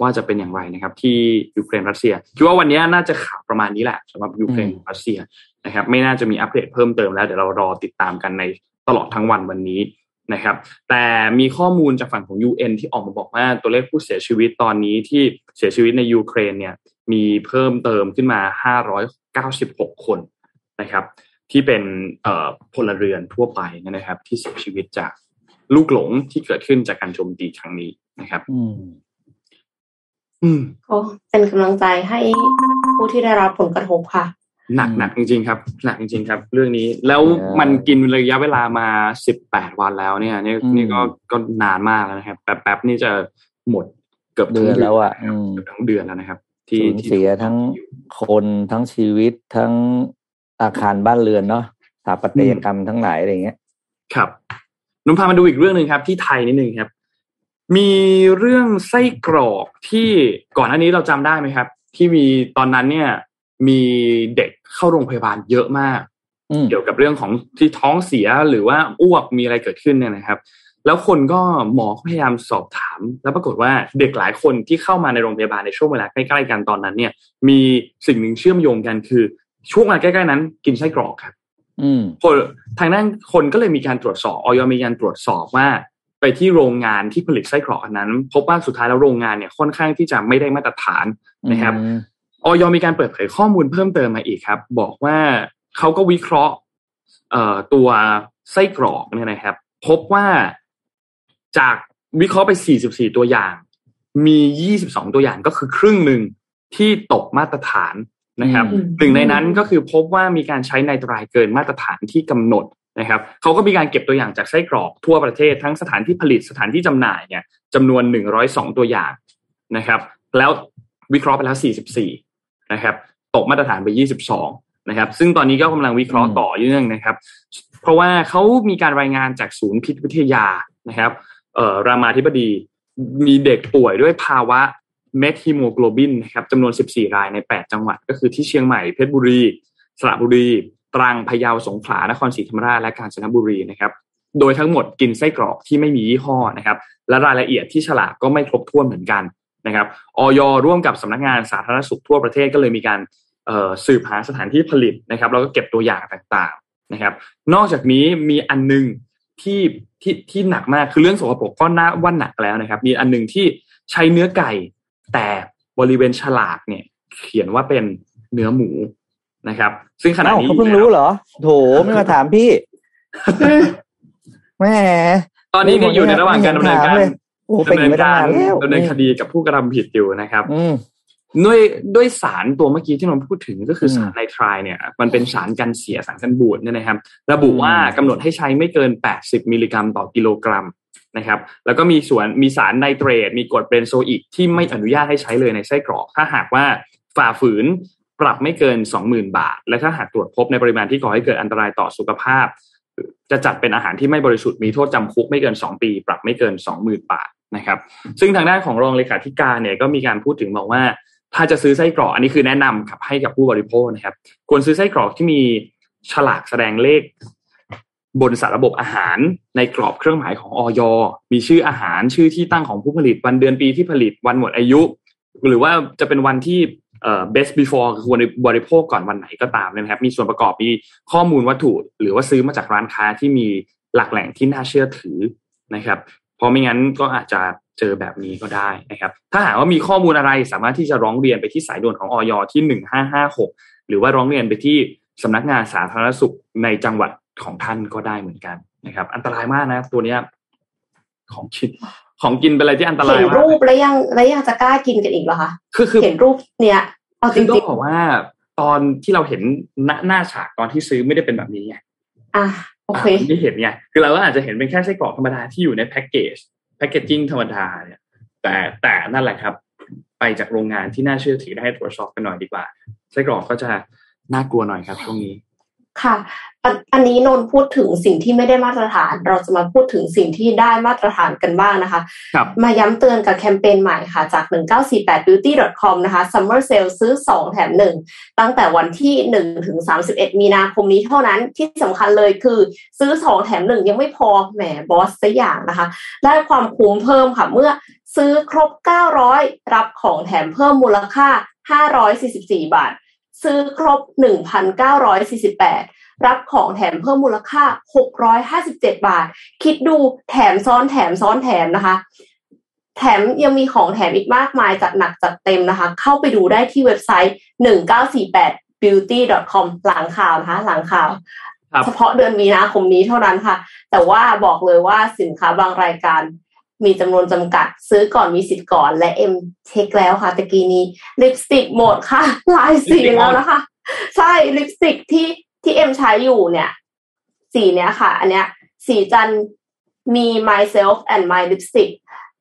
ว่าจะเป็นอย่างไรนะครับ ที่ยูเครนรัสเซียคิดว่าวันนี้น่าจะข่าวประมาณนี้แหละสำหรับยูเครนรัสเซียนะครับ ไม่น่าจะมีอัปเดตเพิ่มเติมแล้วเดี๋ยวเรารอติดตามกันในตลอดทั้งวันวันนี้นะครับ แต่มีข้อมูลจากฝั่งของ UN ที่ออกมาบอกว่าตัวเลขผู้เสียชีวิตตอนนี้ที่เสียชีวิตในยูเครนเนี่ยมีเพิ่มเติมขึ้นมา 596 คนนะครับ ที่เป็นพลเรือนทั่วไปนะครับ ที่เสียชีวิตจาก ลูกหลงที่เกิดขึ้นจากการโจมตีครั้งนี้นะครับ อืม อืมก็เป็นกำลังใจให้ผู้ที่ได้รับผลกระทบค่ะ หนักหนักจริงๆครับ หนักจริงๆครับ เรื่องนี้แล้วมันกินระยะเวลามาสิบแปดวันแล้วเนี่ย นี่นี่ก็ก็นานมากแล้วนะครับ แป๊บๆนี่จะหมดเกือบเดือนแล้วอะเกือบทั้งเดือนแล้วนะครับ ที่สูญเสียทั้งคนทั้งชีวิตทั้งอาคารบ้านเรือนเนาะสถาปัตยกรรมทั้งหลายอะไรเงี้ย ครับ นุ่มพามาดูอีกเรื่องหนึ่งครับ ที่ไทยนิดนึงครับ มีเรื่องไส้กรอกที่ก่อนหน้านี้เราจำได้ไหมครับ ที่มีตอนนั้นเนี่ย มีเด็กเข้าโรงพยาบาลเยอะมาก เกี่ยวกับเรื่องของที่ท้องเสียหรือว่าอ้วกมีอะไรเกิดขึ้นเนี่ยนะครับ แล้วคนก็หมอพยายามสอบถาม แล้วปรากฏว่าเด็กหลายคนที่เข้ามาในโรงพยาบาลในช่วงเวลาใกล้ๆกันตอนนั้นเนี่ย มีสิ่งหนึ่งเชื่อมโยงกันคือช่วงเวลาใกล้ๆนั้น กินไส้กรอกครับอืม คนทางด้านคนก็เลยมีการตรวจสอบออยมีการตรวจสอบว่า ไปที่โรงงานที่ผลิตไส้กรอกอันนั้น พบว่าสุดท้ายแล้วโรงงานเนี่ยค่อนข้างที่จะไม่ได้มาตรฐานนะครับออยมีการเปิดเผยข้อมูลเพิ่มเติมมาอีกครับ บอกว่าเขาก็วิเคราะห์เอ่อตัวไส้กรอกเนี่ยนะครับ พบว่าจากวิเคราะห์ไป 44 ตัวอย่าง มี 22 ตัวอย่างก็คือครึ่งหนึ่งที่ตกมาตรฐาน นะครับอืมหนึ่งในนั้นก็คือพบว่ามีการใช้ไนไตรายเกินมาตรฐานที่กำหนดนะครับเขาก็มีการเก็บตัวอย่างจากไส้กรอกทั่วประเทศทั้งสถานที่ผลิตสถานที่จำหน่ายเนี่ยจำนวน 102 ตัวอย่างนะครับ แล้ววิเคราะห์ไปแล้ว 44 นะครับ ตกมาตรฐานไป 22 นะครับ ซึ่งตอนนี้ก็กำลังวิเคราะห์ต่อเนื่องนะครับ เพราะว่าเขามีการรายงานจากศูนย์พิษวิทยานะครับเอ่อรามาธิบดีมีเด็กป่วยด้วยภาวะ เมทฮิโมโกลบินนะครับจำนวน 14 รายใน 8 จังหวัด ก็คือที่เชียงใหม่เพชรบุรี สระบุรี ตรังพะเยาสงขลานครศรีธรรมราชและกาญจนบุรีนะครับโดยทั้งหมดกินไส้กรอกที่ไม่มียี่ห้อนะครับและรายละเอียดที่ฉลากก็ไม่ครบถ้วนเหมือนกันนะครับออยร่วมกับสำนักงานสาธารณสุขทั่วประเทศก็เลยมีการสืบหาสถานที่ผลิตนะครับแล้วก็เก็บตัวอย่างต่างๆนะครับ นอกจากนี้มีอันนึงที่ที่ที่หนักมากคือเรื่องสกปรกก็น่าว่าหนักแล้วนะครับ มีอันหนึ่งที่ใช้เนื้อไก่ แต่บริเวณฉลากเนี่ย เขียนว่าเป็นเนื้อหมูนะครับ ซึ่งขณะเอ้านี้เขาเพิ่งรู้เหรอโถไม่มาถามพี่แหม่ตอนนี้เนี่ยอยู่ในระหว่างการดำเนินการไม่เห็นถามเลยโอ้เป็นดำอย่างเนินี้นการมานานแล้วดำเนินคดีกับผู้กระทำผิดอยู่นะครับอืม ด้วยด้วยสารตัวเมื่อกี้ที่เราพูดถึงก็คืออมสารไนไตรเนี่ย มันเป็นสารกันเสียสารกันบูดเนี่ยนะครับ ระบุอืมว่ากำหนดให้ใช้ไม่เกิน 80 มิลลิกรัมต่อกิโลกรัมนะครับ แล้วก็มีส่วนมีสารไนเตรตมีกรดเบนโซอิกที่ไม่อนุญาตให้ใช้เลยในไส้กรอก ถ้าหากว่าฝ่าฝืนปรับไม่เกิน 20,000 บาท และถ้าหากตรวจพบในปริมาณที่ก่อให้เกิดอันตรายต่อสุขภาพ จะจัดเป็นอาหารที่ไม่บริสุทธิ์มีโทษจำคุกไม่เกิน 2 ปี ปรับไม่เกิน 20,000 บาทนะครับ ซึ่งทางด้านของรองเลขาธิการเนี่ยก็มีการพูดถึงบอกว่า ถ้าจะซื้อไส้กรอกอันนี้คือแนะนำครับให้กับผู้บริโภคนะครับ ควรซื้อไส้กรอกที่มีฉลากแสดงเลข บนสารระบบอาหารในกรอบเครื่องหมายของออยมีชื่ออาหารชื่อที่ตั้งของผู้ผลิตวันเดือนปีที่ผลิตวันหมดอายุ หรือว่าจะเป็นวันที่เอ่อ best before คือควรบริโภคก่อนวันไหนก็ตามนะครับ มีส่วนประกอบมีข้อมูลวัตถุ หรือว่าซื้อมาจากร้านค้าที่มีหลักแหล่งที่น่าเชื่อถือนะครับ เพราะไม่งั้นก็อาจจะ เจอแบบนี้ก็ได้นะครับถ้าหากว่ามีข้อมูลอะไรสามารถที่จะร้องเรียนไปที่สายด่วนของออยที่หนึ่งห้าห้าหกหรือว่าร้องเรียนไปที่สำนักงานสาธารณสุขในจังหวัดของท่านก็ได้เหมือนกันนะครับ อันตรายมากนะ ตัวเนี้ยของกินของกินเป็นอะไรที่อันตรายเห็นมากรูปแล้วยังแล้วยังจะกล้ากินกันอีกเหรอคะคือคือเห็นรูปเนี้ยเอาจคือต้อริงงบอกว่า ตอนที่เราเห็นหน้าหน้าฉากตอนที่ซื้อไม่ได้เป็นแบบนี้ไงๆอะโอเคาไม่เห็นไงคือเราก็อาจจะเห็นเป็นแค่ไส้กรอกธรรมดาที่อยู่ในแพ็กเกจ แพ็กเกจจิ้งธรรมดาเนี่ยแต่แต่นั่นแหละครับ ไปจากโรงงานที่น่าเชื่อถือได้ให้ตรวจสอบกันหน่อยดีกว่าไส้กรอกก็จะน่ากลัวหน่อยครับช่วงนี้ ค่ะอันอันนี้นนท์พูดถึงสิ่งที่ไม่ได้มาตรฐาน เราจะมาพูดถึงสิ่งที่ได้มาตรฐานกันบ้างนะคะครับมาย้ำเตือนกับแคมเปญใหม่ค่ะ จาก 1948beauty.com นะคะ Summer Sale ซื้อ 2 แถม 1 ตั้งแต่วันที่ 1 ถึง 31 มีนาคมนี้เท่านั้นที่สำคัญเลยคือซื้อ 2 แถม 1 ยังไม่พอแหมบอสซะอย่างนะคะ ได้ความคุ้มเพิ่มค่ะ เมื่อซื้อครบ 900 รับของแถมเพิ่มมูลค่า544 บาท ซื้อครบ 1,948 รับของแถมเพิ่มมูลค่า 657 บาท คิดดูแถมซ้อนแถมซ้อนแถมนะคะ แถมยังมีของแถมอีกมากมายจัดหนักจัดเต็มนะคะ เข้าไปดูได้ที่เว็บไซต์ 1948 beauty com หลังข่าวนะคะ หลังข่าวครับเฉพาะเดือนมีนาคมนี้เท่านั้นค่ะ แต่ว่าบอกเลยว่าสินค้าบางรายการ มีจำนวนจำกัดซื้อก่อนมีสิทธิ์ก่อนและเอ็มเช็คแล้วค่ะตะกี้นี้ลิปสติกหมดค่ะหลายสีลิปสติกหมดแล้วนะคะ ใช่ลิปสติกที่ที่เอ็มใช้อยู่เนี่ย สีเนี้ยค่ะ อันเนี้ย สีจันมี myself and my lipstick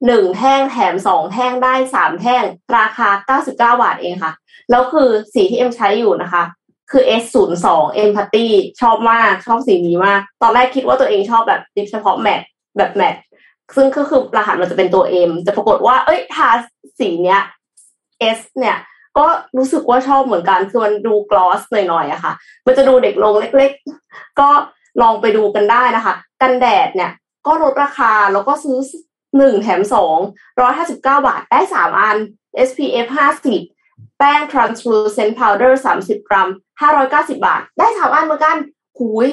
หนึ่งแท่งแถมสองแท่งได้สามแท่ง ราคาเก้าสิบเก้าบาทเองค่ะ แล้วคือสีที่เอ็มใช้อยู่นะคะ คือ S 0 2 Empathy ชอบมาก ชอบสีนี้มาก ตอนแรกคิดว่าตัวเองชอบแบบลิปเฉพาะ matteแบบแมท ซึ่งก็คือรหัสมันจะเป็นตัว M แต่ปรากฏว่า เอ้ยทาสีเนี้ย S เนี่ย ก็รู้สึกว่าชอบเหมือนกันคือมันดูกลอสหน่อยๆอะค่ะ มันจะดูเด็กลงเล็ก ๆ ก็ลองไปดูกันได้นะคะ กันแดดเนี่ย ก็ลดราคาแล้วก็ซื้อหนึ่งแถมสองร้อยห้าสิบเก้าบาทได้สามอัน SPF ห้าสิบแป้ง translucent powder สามสิบกรัมห้าร้อยเก้าสิบาท ได้สามอันเหมือนกันหุย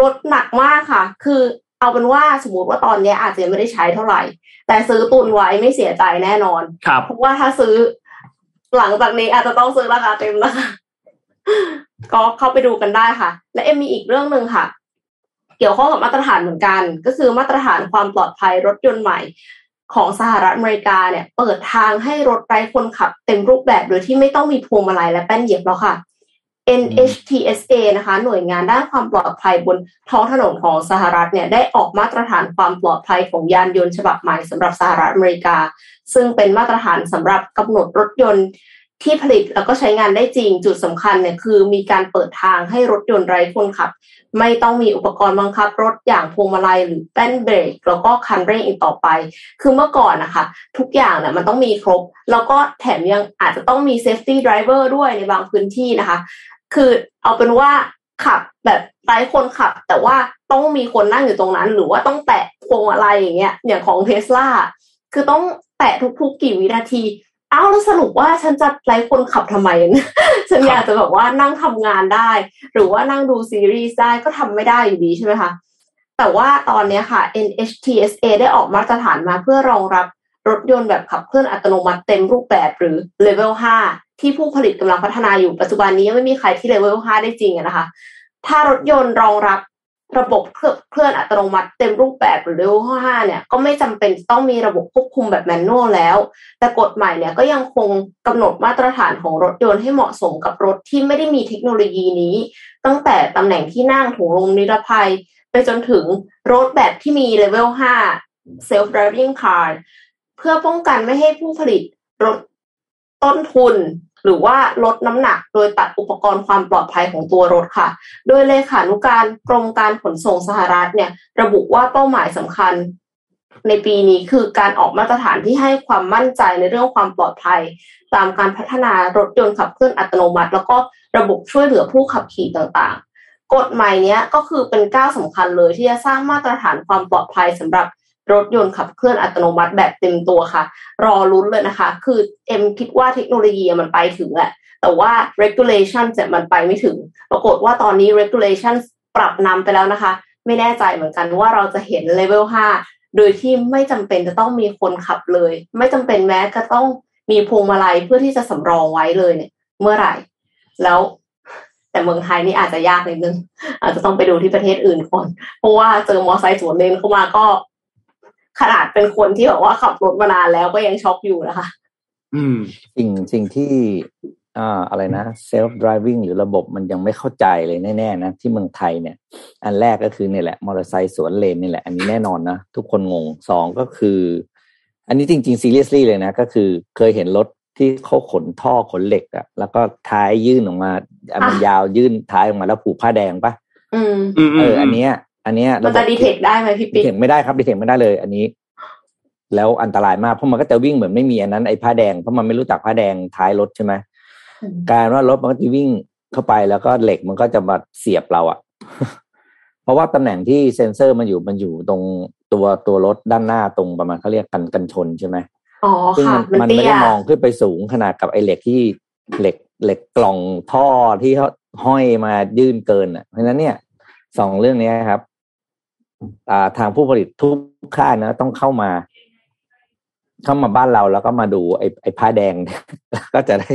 ลดหนักมากค่ะ คือ เอาเป็นว่าสมมติว่าตอนเนี้ยอาจจะยังไม่ได้ใช้เท่าไหร่ แต่ซื้อตุนไว้ไม่เสียใจแน่นอนครับเพราะว่าถ้าซื้อหลังจากนี้อาจจะต้องซื้อราคาเต็มนะคะก็เข้าไปดูกันได้ค่ะ และเอ็มมีอีกเรื่องหนึ่งค่ะ เกี่ยวข้องกับมาตรฐานเหมือนกัน ก็คือมาตรฐานความปลอดภัยรถยนต์ใหม่ของสหรัฐอเมริกาเนี่ย เปิดทางให้รถไร้คนขับเต็มรูปแบบโดยที่ไม่ต้องมีพวงมาลัยและแป้นเหยียบแล้วค่ะ NHTSA นะคะ หน่วยงานด้านความปลอดภัยบนท้องถนนของสหรัฐเนี่ยได้ออกมาตรฐานความปลอดภัยของยานยนต์ฉบับใหม่สำหรับสหรัฐอเมริกา ซึ่งเป็นมาตรฐานสำหรับกำหนดรถยนต์ที่ผลิตแล้วก็ใช้งานได้จริงจุดสำคัญเนี่ยคือมีการเปิดทางให้รถยนต์ไร้คนขับ ไม่ต้องมีอุปกรณ์บังคับ รถอย่างพวงมาลัยหรือแป้นเบรกแล้วก็คันเร่งอีกต่อไป คือเมื่อก่อนนะคะทุกอย่างเนี่ยมันต้องมีครบ แล้วก็แถมยังอาจจะต้องมี safety driver ด้วยในบางพื้นที่นะคะ คือเอาเป็นว่าขับแบบไร้คนขับ แต่ว่าต้องมีคนนั่งอยู่ตรงนั้น หรือว่าต้องแตะพวงมาลัยอย่างเงี้ยอย่างของเทสลาคือต้องแตะทุกๆกี่วินาทีเอ้าแล้วสรุปว่าฉันจะไร้คนขับทำไมฉันอยากจะแบบว่านั่งทำงานได้ หรือว่านั่งดูซีรีส์ได้ก็ทำไม่ได้อยู่ดีใช่ไหมคะแต่ว่าตอนนี้ค่ะ NHTSA ได้ออกมาตรฐานมาเพื่อรองรับรถยนต์แบบขับเคลื่อนอัตโนมัติเต็มรูปแบบหรือ Level 5 ที่ผู้ผลิตกำลังพัฒนาอยู่ปัจจุบันนี้ยังไม่มีใครที่ Level 5ได้จริงนะคะ ถ้ารถยนต์รองรับระบบเคลื่อนอัตโนมัติเต็มรูปแบบหรือ Level 5เนี่ยก็ไม่จำเป็นต้องมีระบบควบคุมแบบแมนนวลแล้ว แต่กฎใหม่เนี่ยก็ยังคงกำหนดมาตรฐานของรถยนต์ให้เหมาะสมกับรถที่ไม่ได้มีเทคโนโลยีนี้ ตั้งแต่ตำแหน่งที่นั่งถุงลมนิรภัย ไปจนถึงรถแบบที่มี Level 5 Self Driving Car เพื่อป้องกันไม่ให้ผู้ผลิตลดต้นทุน หรือว่าลดน้ำหนักโดยตัดอุปกรณ์ความปลอดภัยของตัวรถค่ะ โดยเลขานุการกรมการขนส่งสหรัฐเนี่ยระบุว่าเป้าหมายสำคัญในปีนี้คือการออกมาตรฐานที่ให้ความมั่นใจในเรื่องความปลอดภัย ตามการพัฒนารถยนต์ขับเคลื่อนอัตโนมัติ แล้วก็ระบบช่วยเหลือผู้ขับขี่ต่างๆ กฎใหม่นี้ก็คือเป็นก้าวสำคัญเลยที่จะสร้างมาตรฐานความปลอดภัยสำหรับ รถยนต์ขับเคลื่อนอัตโนมัติแบบเต็มตัวค่ะ รอลุ้นเลยนะคะ คือเอ็มคิดว่าเทคโนโลยีมันไปถึงแหละ แต่ว่า regulation จะมันไปไม่ถึง ปรากฏว่าตอนนี้ regulation ปรับนำไปแล้วนะคะ ไม่แน่ใจเหมือนกันว่าเราจะเห็น level 5 โดยที่ไม่จำเป็นจะต้องมีคนขับเลย ไม่จำเป็นแม้จะต้องมีพวงมาลัยเพื่อที่จะสำรองไว้เลยเนี่ย เมื่อไหร่ แล้วแต่เมืองไทยนี่อาจจะยากนิดนึงอาจจะต้องไปดูที่ประเทศอื่นก่อน เพราะว่าเจอมอไซค์สวนเลนเข้ามาก็ ขนาดเป็นคนที่แบบว่าขับรถมานานแล้วก็ยังช็อกอยู่นะคะ อืม สิ่งสิ่งที่อ่าอะไรนะ self driving หรือระบบมันยังไม่เข้าใจเลยแน่ๆนะที่เมืองไทยเนี่ย อันแรกก็คือเนี่ยแหละมอเตอร์ไซค์สวนเลนนี่แหละ อันนี้แน่นอนนะทุกคนงงสองก็คือ อันนี้จริงๆ seriously เลยนะ ก็คือเคยเห็นรถที่เขาขนท่อขนเหล็กอะแล้วก็ท้ายยื่นออกมาอันมันยาวยื่นท้ายออกมาแล้วผูกผ้าแดงปะอืมอืมเออ อันเนี้ย อันเนี้ยมันจะ detect ได้ไหมพี่ปิ๊ก detect ไม่ได้ครับ detect ไม่ได้เลย อันนี้ แล้วอันตรายมากเพราะมันก็จะวิ่งเหมือนไม่มีอันนั้นไอ้ผ้าแดงเพราะมันไม่รู้จักผ้าแดงท้ายรถใช่ไหมการว่ารถมันก็จะวิ่งเข้าไปแล้วก็เหล็กมันก็จะมาเสียบเราอะเพราะว่าตำแหน่งที่เซ็นเซอร์มันอยู่มันอยู่ตรงตัวตัวรถด้านหน้าตรงประมาณเขาเรียกกันกันชนใช่ไหมอ๋อซึ่งค่ะมันมันมันเตี้ไม่ยได้มองขึ้นไปสูงขนาดกับไอ้เหล็กที่เหล็กเหล็กกล่องท่อที่เขาห้อยมายื่นเกินอะ เพราะฉะนั้นเนี่ยสองเรื่องนี้ครับอ่า ทางผู้ผลิตทุกค่ายนะ ต้องเข้ามา เข้ามาบ้านเราแล้วก็มาดูไอ้ไอ้ผ้าแดงก็จะได้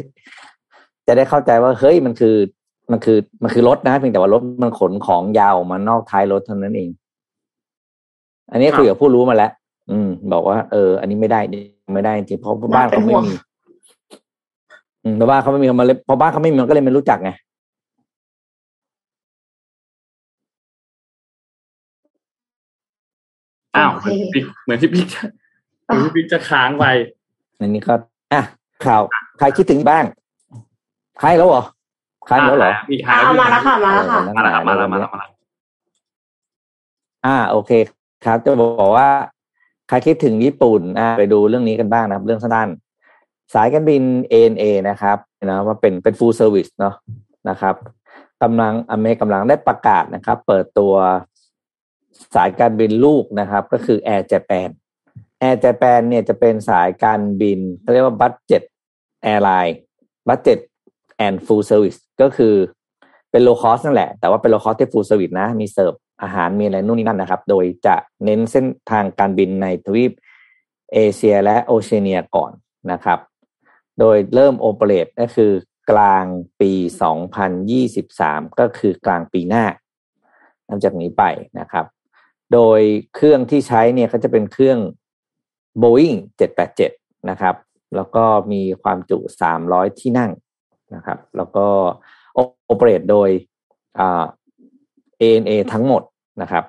จะได้เข้าใจว่า เฮ้ยมันคือ มันคือ มันคือรถนะเพียงแต่ว่ารถมันขนของยาวออกมานอกท้ายรถเท่านั้นเอง อันนี้ครับคุยกับผู้รู้มาแล้วอืม บอกว่าเออ อันนี้ไม่ได้ไม่ได้จริงเพราะบ้านเขาไม่มีอืมเพราะบ้านเขาไม่มีเขามาเลยเพราะบ้านเขาไม่มีมันก็เลยไม่รู้จักไง อ้าวโอเหเคมือนพี่ปิ๊กเหมือนพี่ปิ๊กจะเหมือนพี่ปิ๊กจะค้างไปอันนี้ก็อะข่าวใครคิดถึงบ้างใครแล้วเหรอใครแล้วเหรอะพี่หอ่ามาแล้วค่ะมาแล้วค่ะมาแล้วครับมาแล้วมาแล้วมาแล้วอ่า โอเค ครับ จะบอกว่าใครคิดถึงญี่ปุ่นอ่าไปดูเรื่องนี้กันบ้างนะครับ เรื่องสั้นสายการบิน ANA นะครับนะว่าเป็นเป็น full service เนาะนะครับกำลังอเมริกำลังได้ประกาศนะครับ เปิดตัว สายการบินลูกนะครับ ก็คือ Air Japan Air Japan เนี่ยจะเป็นสายการบินเขาเรียกว่า budget airline budget and full service ก็คือเป็น low cost นั่นแหละ แต่ว่าเป็น low cost ที่ full service นะ มีเสิร์ฟอาหารมีอะไรนู่นนี่นั่นนะครับ โดยจะเน้นเส้นทางการบินในทวีปเอเชียและโอเชียเนียก่อนนะครับ โดยเริ่มโอเปเรตก็คือกลางปี 2023 ก็คือกลางปีหน้านับจากนี้ไปนะครับ โดยเครื่องที่ใช้เนี่ยก็จะเป็นเครื่อง Boeing 787 นะครับ แล้วก็มีความจุ 300 ที่นั่งนะครับ แล้วก็โอเปเรตโดยอ่า ANA ทั้งหมดนะครับ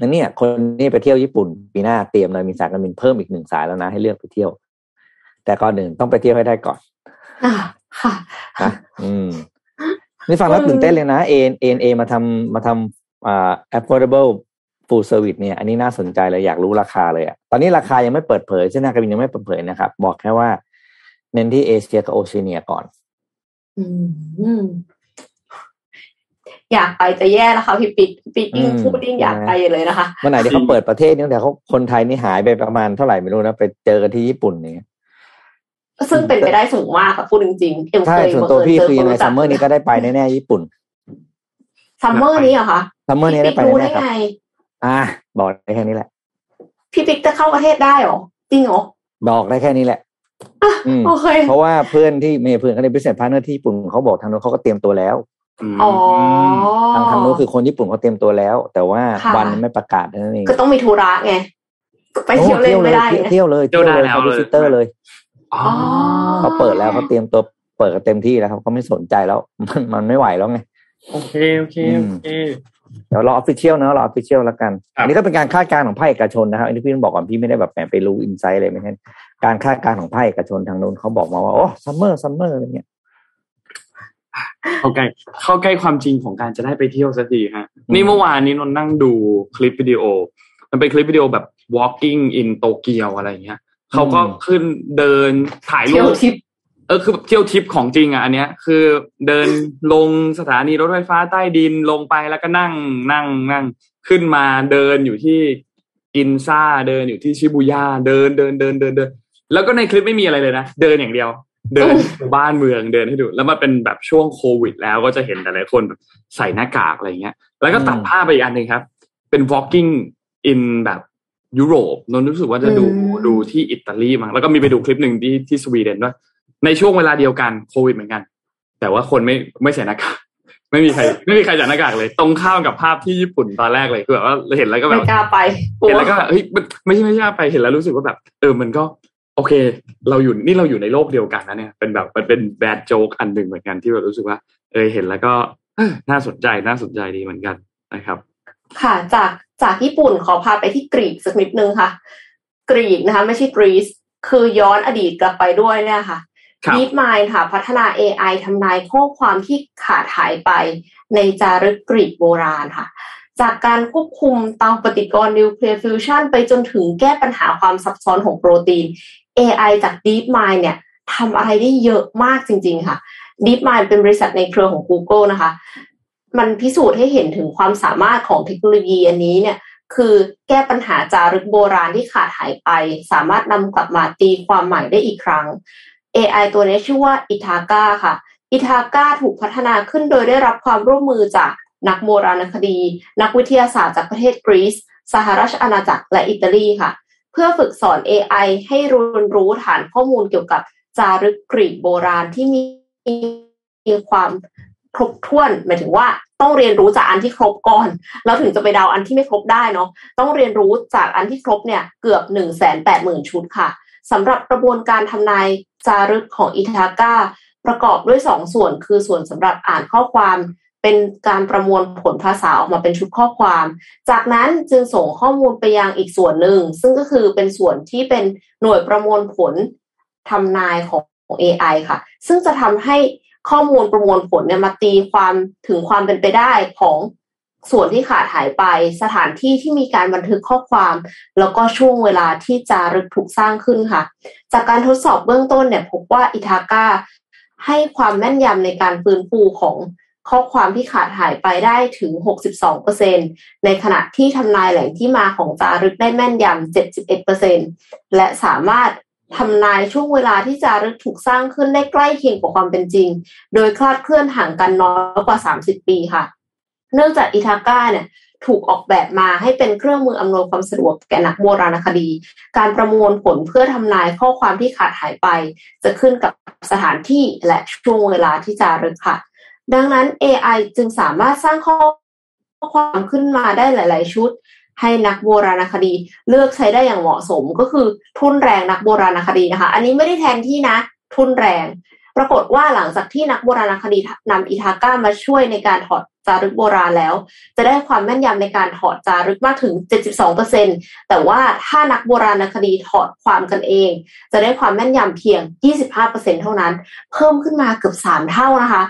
นั่นเนี่ยคนนี้ไปเที่ยวญี่ปุ่นปีหน้าเตรียมเลยมีสายการบินเพิ่มอีกหนึ่งสายแล้วนะให้เลือกไปเที่ยว แต่ก่อนหนึ่งต้องไปเที่ยวให้ได้ก่อนอ่าค่ะนะอืมนี่ฟังแล้วตื่นเต้นเลยนะ ANA มาทำมาทำอ่า affordable full service เนี่ยอันนี้น่าสนใจเลยอยากรู้ราคาเลยอะตอนนี้ราคายังไม่เปิดเผยเส้นทางการบินยังไม่เปิดเผยนะครับ บอกแค่ว่า เน้นที่เอเชียกับโอเชียเนียก่อนอืมอยากไปจะแย่แล้วค่ะพี่ปิ๊กพี่ปิ๊กยิ่งอืมพูดยิ่งอยากไปเลยนะคะเมื่อไหร่ที่เขาเปิดประเทศนี่แต่เขาคนไทยนี่หายไปประมาณเท่าไหร่ไม่รู้นะไปเจอกันที่ญี่ปุ่นเนี่ยซึ่งเป็นไปได้สูงมากค่ะพูดจริงๆเอ็มใช่เคยส่วนตัวพี่คือยังไงเจซัมเมอร์นี้ก็ได้ไปแน่ๆญี่ปุ่น summer นี้เหรอคะ summer นี้ได้ไปพี่ปิ๊กรู้แน่ได้ครับไงอ่าบอกได้แค่นี้แหละ พี่ปิ๊กจะเข้าประเทศได้เหรอจริงเหรอบอกได้แค่นี้แหละอะอืมโอเคเพราะว่าเพื่อนที่เมย์เพื่อนเขาใน business partner ที่ญี่ปุ่นเขาบอกทางนู้นเขาก็เตรียมตัวแล้วอ๋อทางทางนู้นคือคนญี่ปุ่นเขาเตรียมตัวแล้ว แต่ว่าค่ะวันไม่ประกาศเท่านั้นเองก็ต้องมีธุระไงไปเที่ยวเล่นไม่ได้โอ้ไงเที่ยวเลยเที่ยวได้แล้วเขาเลย visitor เลยอ๋อเขาเปิดแล้วเขาเตรียมตัวเปิดกันเต็มที่แล้วครับเขาไม่สนใจแล้วมันมันไม่ไหวแล้วไงโอเคโอเคโอเค เดี๋ยวรอ official นะรอ official แล้วกันครับอันนี้ก็เป็นการคาดการณ์ของภาคเอกชนนะครับอันนี้พี่ต้องบอกก่อนพี่ไม่ได้แบบแหมไปรู้ insight อะไรไม่ใช่การคาดการณ์ของภาคเอกชนทางนู้นเขาบอกมาว่าโอ้ summer summer อะไรเงี้ยเข้าใกล้เข้าใกล้ความจริงของการจะได้ไปเที่ยวสักทีฮะอืมนี่เมื่อวานนี้นนท์นั่งดูคลิปวิดีโอ มันเป็นคลิปวิดีโอแบบ walking in โตเกียวอะไรเงี้ยเขาก็ขึ้นเดินถ่ายรูเที่ยวปทิปเออคือแบบเที่ยวทิปของจริงอะอันเนี้ย คือเดินลงสถานีรถไฟฟ้าใต้ดินลงไปแล้วก็นั่งนั่งนั่งขึ้นมาเดินอยู่ที่กินซ่าเดินอยู่ที่ชิบูย่าเดินเดินเดินเดินเดิน แล้วก็ในคลิปไม่มีอะไรเลยนะเดินอย่างเดียว เดินดูบ้านเมืองเดินให้ดู แล้วมันเป็นแบบช่วงโควิด แล้วก็จะเห็นหลายๆคนแบบใส่หน้ากากอะไรเงี้ย แล้วก็ตัดอืมภาพไปอีกอันหนึ่งครับ เป็น walking in แบบยุโรปนนท์รู้สึกว่าจะดูอืมดูที่อิตาลีมั้งแล้วก็มีไปดูคลิปหนึ่งที่ที่สวีเดนด้วย ในช่วงเวลาเดียวกันโควิดเหมือนกัน แต่ว่าคนไม่ไม่ใส่หน้ากากไม่มีใคร ไม่มีใครใส่หน้ากากเลย ตรงข้ามกับภาพที่ญี่ปุ่นตอนแรกเลยคือแบบว่าเห็นแล้วก็แบไม่บกล้าไปกลัเห็นวแล้วก็แบบเฮ้ยมันไม่ใช่ไม่ใช่ไปเห็นแล้วรู้สึกว่าแบบ เออมันก็ โอเค เราอยู่นี่เราอยู่ในโลกเดียวกันนะเนี่ยเป็นแบบมันเป็นแบดโจ๊กอันหนึ่งเหมือนกันที่แบบรู้สึกว่า เออเห็นแล้วก็เอ้อน่าสนใจน่าสนใจดีเหมือนกันนะครับ ค่ะจากจากญี่ปุ่นขอพาไปที่กรีกสักนิดนึงค่ะ กรีกนะคะ ไม่ใช่กรีซคือย้อนอดีตกลับไปด้วยเนี่ยค่ะครับ DeepMind ค่ะ พัฒนา AI ทำนายข้อความที่ขาดหายไปในจารึกกรีกโบราณค่ะ จากการควบคุมเตาปฏิกรณ์นิวเคลียร์ฟิวชันไปจนถึงแก้ปัญหาความซับซ้อนของโปรตีน AI จาก DeepMind เนี่ยทำอะไรได้เยอะมากจริง ๆ ค่ะ DeepMind เป็นบริษัทในเครือของ Google นะคะ มันพิสูจน์ให้เห็นถึงความสามารถของเทคโนโลยีอันนี้เนี่ยคือแก้ปัญหาจารึกโบราณที่ขาดหายไป สามารถนำกลับมาตีความใหม่ได้อีกครั้ง AI ตัวนี้ชื่อว่าอิทาก้าค่ะอิทาก้าถูกพัฒนาขึ้นโดยได้รับความร่วมมือจากนักโบราณคดี นักวิทยาศาสตร์จากประเทศกรีซสหราชอาณาจักรและอิตาลีค่ะ เพื่อฝึกสอน AI ให้รียนรู้ฐานข้อมูลเกี่ยวกับจารึกกรีกโบราณที่มีมีความครบถ้วนหมายถึงว่าต้องเรียนรู้จากอันที่ครบก่อนแล้วถึงจะไปเดาอันที่ไม่ครบได้เนาะต้องเรียนรู้จากอันที่ครบเนี่ยเกือบหนึ่งแสนแปดหมื่นชุดค่ะสำหรับกระบวนการทำนาย จารึกของอิทาก้าประกอบด้วยสองส่วน คือส่วนสำหรับอ่านข้อความเป็นการประมวลผลภาษาออกมาเป็นชุดข้อความ จากนั้นจึงส่งข้อมูลไปยังอีกส่วนหนึ่ง ซึ่งก็คือเป็นส่วนที่เป็นหน่วยประมวลผลทำนายของ AI ค่ะ ซึ่งจะทำให้ข้อมูลประมวลผลเนี่ยมาตีความถึงความเป็นไปได้ของ ส่วนที่ขาดหายไปสถานที่ที่มีการบันทึกข้อความ แล้วก็ช่วงเวลาที่จารึกถูกสร้างขึ้นค่ะ จากการทดสอบเบื้องต้นเนี่ยพบว่าอิทาก้าให้ความแม่นยำในการฟื้นฟูของข้อความที่ขาดหายไปได้ถึง 62%ในขณะที่ทำนายแหล่งที่มาของจารึกได้แม่นยำ 71%และสามารถทำนายช่วงเวลาที่จารึกถูกสร้างขึ้นได้ใกล้เคียงกับความเป็นจริง โดยคลาดเคลื่อนห่างกันน้อยกว่า 30 ปีค่ะ เนื่องจากอิทาก้าเนี่ยถูกออกแบบมาให้เป็นเครื่องมืออำนวยความสะดวกแก่นักโบราณคดี การประมวลผลเพื่อทำนายข้อความที่ขาดหายไป จะขึ้นกับสถานที่และช่วงเวลาที่จารึกค่ะ ดังนั้น AI จึงสามารถสร้างข้อความขึ้นมาได้หลาย ๆ ชุด ให้นักโบราณคดี เลือกใช้ได้อย่างเหมาะสมก็คือทุนแรงนักโบราณคดีนะคะ อันนี้ไม่ได้แทนที่นะ ทุนแรง ปรากฏว่าหลังจากที่นักโบราณคดีนำอิทาก้ามาช่วยในการถอด จารึกโบราณแล้ว จะได้ความแม่นยำในการถอดจารึกมากถึง 72%แต่ว่าถ้านักโบราณคดีถอดความกันเอง จะได้ความแม่นยำเพียง 25%เท่านั้น เพิ่มขึ้นมาเกือบ 3 เท่านะคะ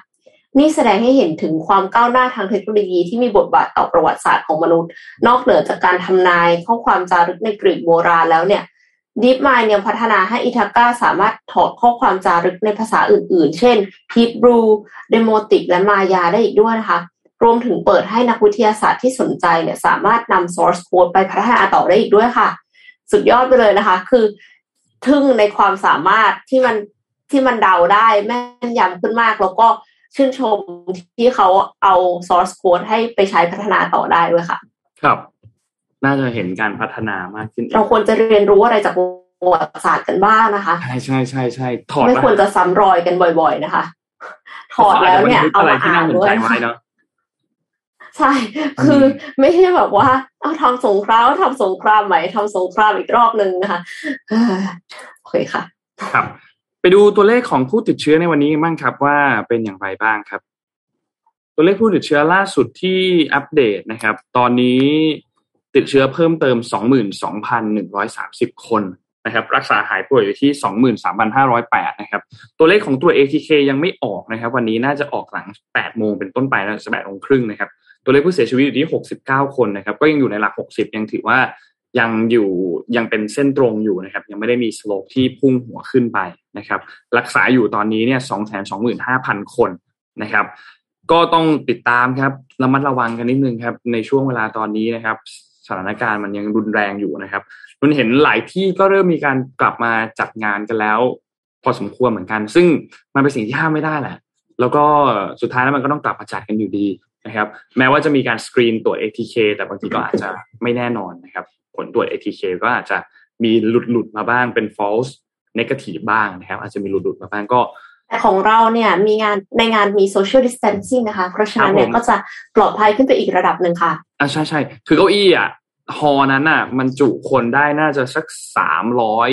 นี่แสดงให้เห็นถึงความก้าวหน้าทางเทคโนโลยีที่มีบทบาทต่อประวัติศาสตร์ของมนุษย์ นอกเหนือจากการทำนายข้อความจารึกในกรีกโบราณแล้วเนี่ย DeepMind ยังพัฒนาให้อิทาก้าสามารถถอดข้อความจารึกในภาษาอื่นๆ เช่น Hebrew Demotic และมายาได้อีกด้วยนะคะ รวมถึงเปิดให้นักวิทยาศาสตร์ที่สนใจเนี่ยสามารถนำ source code ไปพัฒนาต่อได้อีกด้วยค่ะ สุดยอดไปเลยนะคะ คือทึ่งในความสามารถที่มันที่มันเดาได้แม่นยำขึ้นมาก แล้วก็ชื่นชมที่เขาเอา source code ให้ไปใช้พัฒนาต่อได้ด้วยค่ะ ครับ น่าจะเห็นการพัฒนามากขึ้น เราควรจะเรียนรู้อะไรจากประวัติศาสตร์กันบ้างนะคะ ใช่ใช่ใช่ใช่ถอดไม่ควรจะซ้ำรอยกันบ่อย ๆ นะคะ ถอดแล้วเนี่ยเอาอะไรมาที่อ่าน่านสนด้วใจยไว้เนาะ ใช่ คือไม่ใช่แบบว่า เอาทำสงครามทำสงครามใหม่ทำสงครามอีกรอบหนึ่งนะคะโอเคค่ะ ครับ ไปดูตัวเลขของผู้ติดเชื้อในวันนี้กันบ้างครับว่าเป็นอย่างไรบ้างครับ ตัวเลขผู้ติดเชื้อล่าสุดที่อัปเดตนะครับ ตอนนี้ติดเชื้อเพิ่มเติม 22,130 คนนะครับรักษาหายป่วยอยู่ที่ 23,508 นะครับ ตัวเลขของตัว ATK ยังไม่ออกนะครับ วันนี้น่าจะออกหลัง 8 โมงเป็นต้นไปนะ8โมงครึ่งนะครับ ตัวเลขผู้เสียชีวิตอยู่ที่ 69 คนนะครับ ก็ยังอยู่ในหลัก 60 ยังถือว่ายังอยู่ยังเป็นเส้นตรงอยู่นะครับ ยังไม่ได้มีสโลปที่พุ่งหัวขึ้นไปนะครับ รักษาอยู่ตอนนี้เนี่ย 225,000 คนนะครับ ก็ต้องติดตามครับระมัดระวังกันนิดนึงครับ ในช่วงเวลาตอนนี้นะครับ สถานการณ์มันยังรุนแรงอยู่นะครับมันเห็นหลายที่ก็เริ่มมีการกลับมาจัดงานกันแล้ว พอสมควรเหมือนกัน ซึ่งมันเป็นสิ่งที่ห้ามไม่ได้แหละแล้วก็สุดท้ายแล้วมันก็ต้องกลับมาจัดกันอยู่ดี นะครับ แม้ว่าจะมีการสกรีนตรวจ ATK แต่บางทีก็อาจจะไม่แน่นอนนะครับ ผลตรวจ ATK ก็อาจจะมีหลุดหลุดๆมาบ้างเป็น false negative บ้างนะครับ อาจจะมีหลุดหลุดๆมาบ้างก็แต่ของเราเนี่ยมีงานในงานมี social distancing นะคะ เพราะฉะนั้นเนี่คยรับผมก็จะปลอดภัยขึ้นไปอีกระดับหนึ่งค่ะอ่าใช่ใช่คือเก้าอี้อะฮอนั้นอะ มันจุคนได้น่าจะสักสามร้อย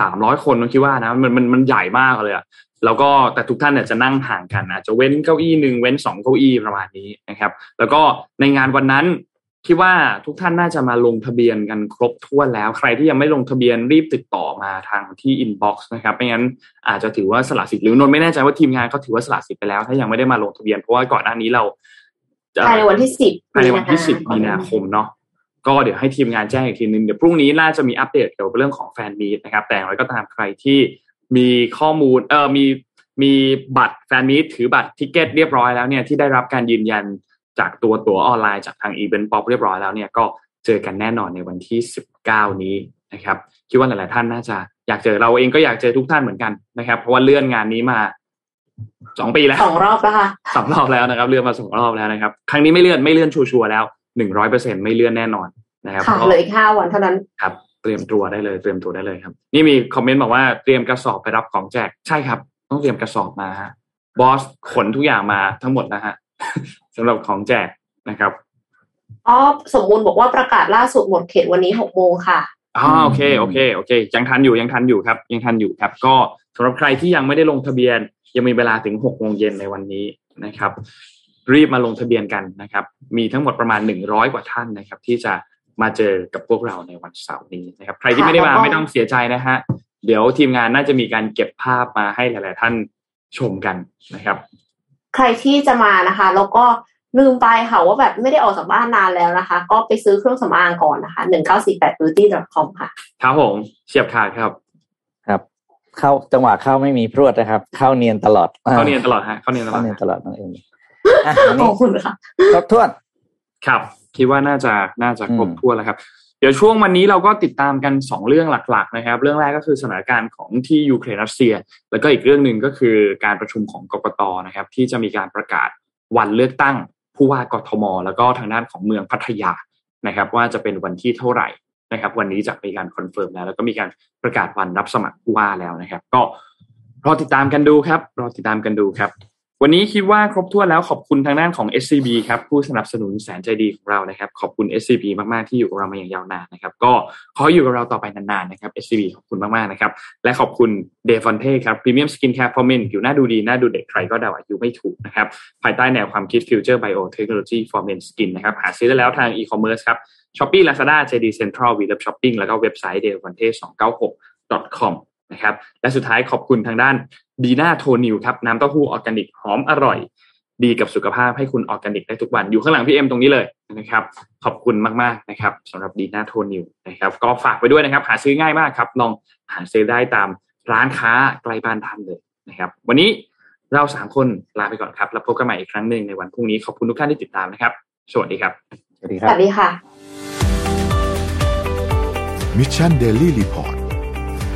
สามร้อยคนผมคิดว่านะมันมันมันใหญ่มากเลยอะ แล้วก็แต่ทุกท่านเนี่ยจะนั่งห่างกันอาจจะเว้นเก้าอี้หนึ่งเว้นสองเก้าอี้ประมาณนี้นะครับ แล้วก็ในงานวันนั้นคิดว่าทุกท่านน่าจะมาลงทะเบียนกันครบถ้วนแล้ว ใครที่ยังไม่ลงทะเบียนรีบติดต่อมาทางที่อินบ็อกซ์นะครับไม่งั้นอาจจะถือว่าสละสิทธิ์หรือนนท์ไม่แน่ใจว่าทีมงานเขาถือว่าสละสิทธิ์ไปแล้ว ถ้ายังไม่ได้มาลงทะเบียนเพราะว่าก่อนหน้านี้เราภายในวันที่สิบภายในวันที่10มีนาคมเนาะก็เดี๋ยวให้ทีมงานแจ้งอีกทีนึงเดี๋ยวพรุ่งนี้น่าจะมีอัปเดตเกี่ยวกับเรื่องของ fan meet นะครับแต่อย่างไรก็ตามใครที่ มีข้อมูลเออมีมีบัตร fan meet ถือบัตร ticket เรียบร้อยแล้วเนี่ยที่ได้รับการยืนยันจากตัวตัวออนไลน์จากทาง Eventpop เรียบร้อยแล้วเนี่ยก็เจอกันแน่นอนในวันที่ 19 นี้นะครับคิดว่าหลาย ๆ ท่านน่าจะอยากเจอเราเองก็อยากเจอทุกท่านเหมือนกันนะครับ เพราะว่าเลื่อนงานนี้มาสองปีแล้วสองรอบแล้วค่ะสองรอบแล้วนะครับ เลื่อนมาสองรอบแล้วนะครับ ครั้งนี้ไม่เลื่อนไม่เลื่อนชัวร์ๆแล้วหนึ่งร้อยเปอร์เซ็นไม่เลื่อนแน่นอนนะครับค่ะก็เหลืออีกห้าวันเท่านั้นครับ เตรียมตัวได้เลยเตรียมตัวได้เลยครับ นี่มีคอมเมนต์บอกว่าเตรียมกระสอบไปรับของแจกใช่ครับ ต้องเตรียมกระสอบมาฮะบอสขนทุกอย่างมาทั้งหมดนะฮะสำหรับของแจกนะครับอ๋อสมบูรณ์บอกว่าประกาศล่าสุดหมดเขตวันนี้หกโมงค่ะอ๋อโอเคโอเคโอเค ยังทันอยู่ยังทันอยู่ครับ ยังทันอยู่ครับ ก็สำหรับใครที่ยังไม่ได้ลงทะเบียน ยังมีเวลาถึงหกโมงเย็นในวันนี้นะครับ รีบมาลงทะเบียนกันนะครับ มีทั้งหมดประมาณหนึ่งร้อยกว่าท่านนะครับ ที่จะ มาเจอกับพวกเราในวันเสาร์นี้นะครับใครที่ไม่ได้มาค่ะแล้วก็ไม่ต้องเสียใจนะฮะเดี๋ยวทีมงานน่าจะมีการเก็บภาพมาให้หลาย ๆ ท่านชมกันนะครับ ใครที่จะมานะคะ แล้วก็ลืมไปค่ะว่าแบบไม่ได้ออกจากบ้านนานแล้วนะคะ ก็ไปซื้อเครื่องสำอางก่อนนะคะหนึ่งเก้าสี่แปด beauty com ค่ะครับผมเฉียบขาดครับครับ เข้าจังหวะเข้าไม่มีพรวดนะครับ เข้าเนียนตลอด เขาเนียนตลอดฮะเขาเนียนตลอเข้าดเนียนฮะตลอดน้องเอ็มอะวันขนี้อบคุณค่ะครบถ้วนครับ คิดว่าน่าจะน่าจะครบอืมถ้วนแล้วครับเดี๋ยวช่วงวันนี้เราก็ติดตามกันสองเรื่องหลักๆนะครับ เรื่องแรกก็คือสถานการณ์ของที่ยูเครนรัสเซีย แล้วก็อีกเรื่องหนึ่งก็คือการประชุมของกกตนะครับ ที่จะมีการประกาศวันเลือกตั้ง ผู้ว่ากทม แล้วก็ทางด้านของเมืองพัทยานะครับ ว่าจะเป็นวันที่เท่าไหร่นะครับ วันนี้จะมีการ confirm แล้ว แล้วก็มีการประกาศวันรับสมัครผู้ว่าแล้วนะครับ ก็รอติดตามกันดูครับรอติดตามกันดูครับ วันนี้คิดว่าครบถ้วนแล้วขอบคุณทางด้านของ SCB ครับผู้สนับสนุนแสนใจดีของเรานะครับ ขอบคุณ SCB มาก ๆ ที่อยู่กับเรามาอย่างยาวนานนะครับ ก็ขออยู่กับเราต่อไปนาน ๆ นะครับ SCB ขอบคุณมาก ๆ นะครับ และขอบคุณ d e f o n t e ครับ Premium Skin Care for Men ผิวหน้าดูดี หน้าดูเด็กใครก็เดาอายุไม่ถูกนะครับ ภายใต้แนวความคิด Future Biotechnology for Men Skin นะครับ หาซื้อได้แล้วทาง e-commerce ครับ Shopee Lazada JD Central v l o v Shopping แล้วก็เว็บไซต์ d e f o n t e 296 com นะครับ และสุดท้ายขอบคุณทางด้านดีน่า To New ครับน้ำเต้าหู้ออร์แกนิกหอมอร่อย ดีกับสุขภาพให้คุณออร์แกนิกได้ทุกวันอยู่ข้างหลังพี่เอ็มตรงนี้เลยนะครับ ขอบคุณมากๆนะครับสำหรับดีน่า To New นะครับ ก็ฝากไปด้วยนะครับ หาซื้อง่ายมากครับลองหาซื้อได้ตามร้านค้าใกล้บ้านท่านเลยนะครับ วันนี้เราสามคนลาไปก่อนครับ แล้วพบกันใหม่อีกครั้งหนึ่งในวันพรุ่งนี้ขอบคุณทุกท่านที่ติดตามนะครับ สวัสดีครับ สวัสดีครับ สวัสดีค่ะ Mission Daily Report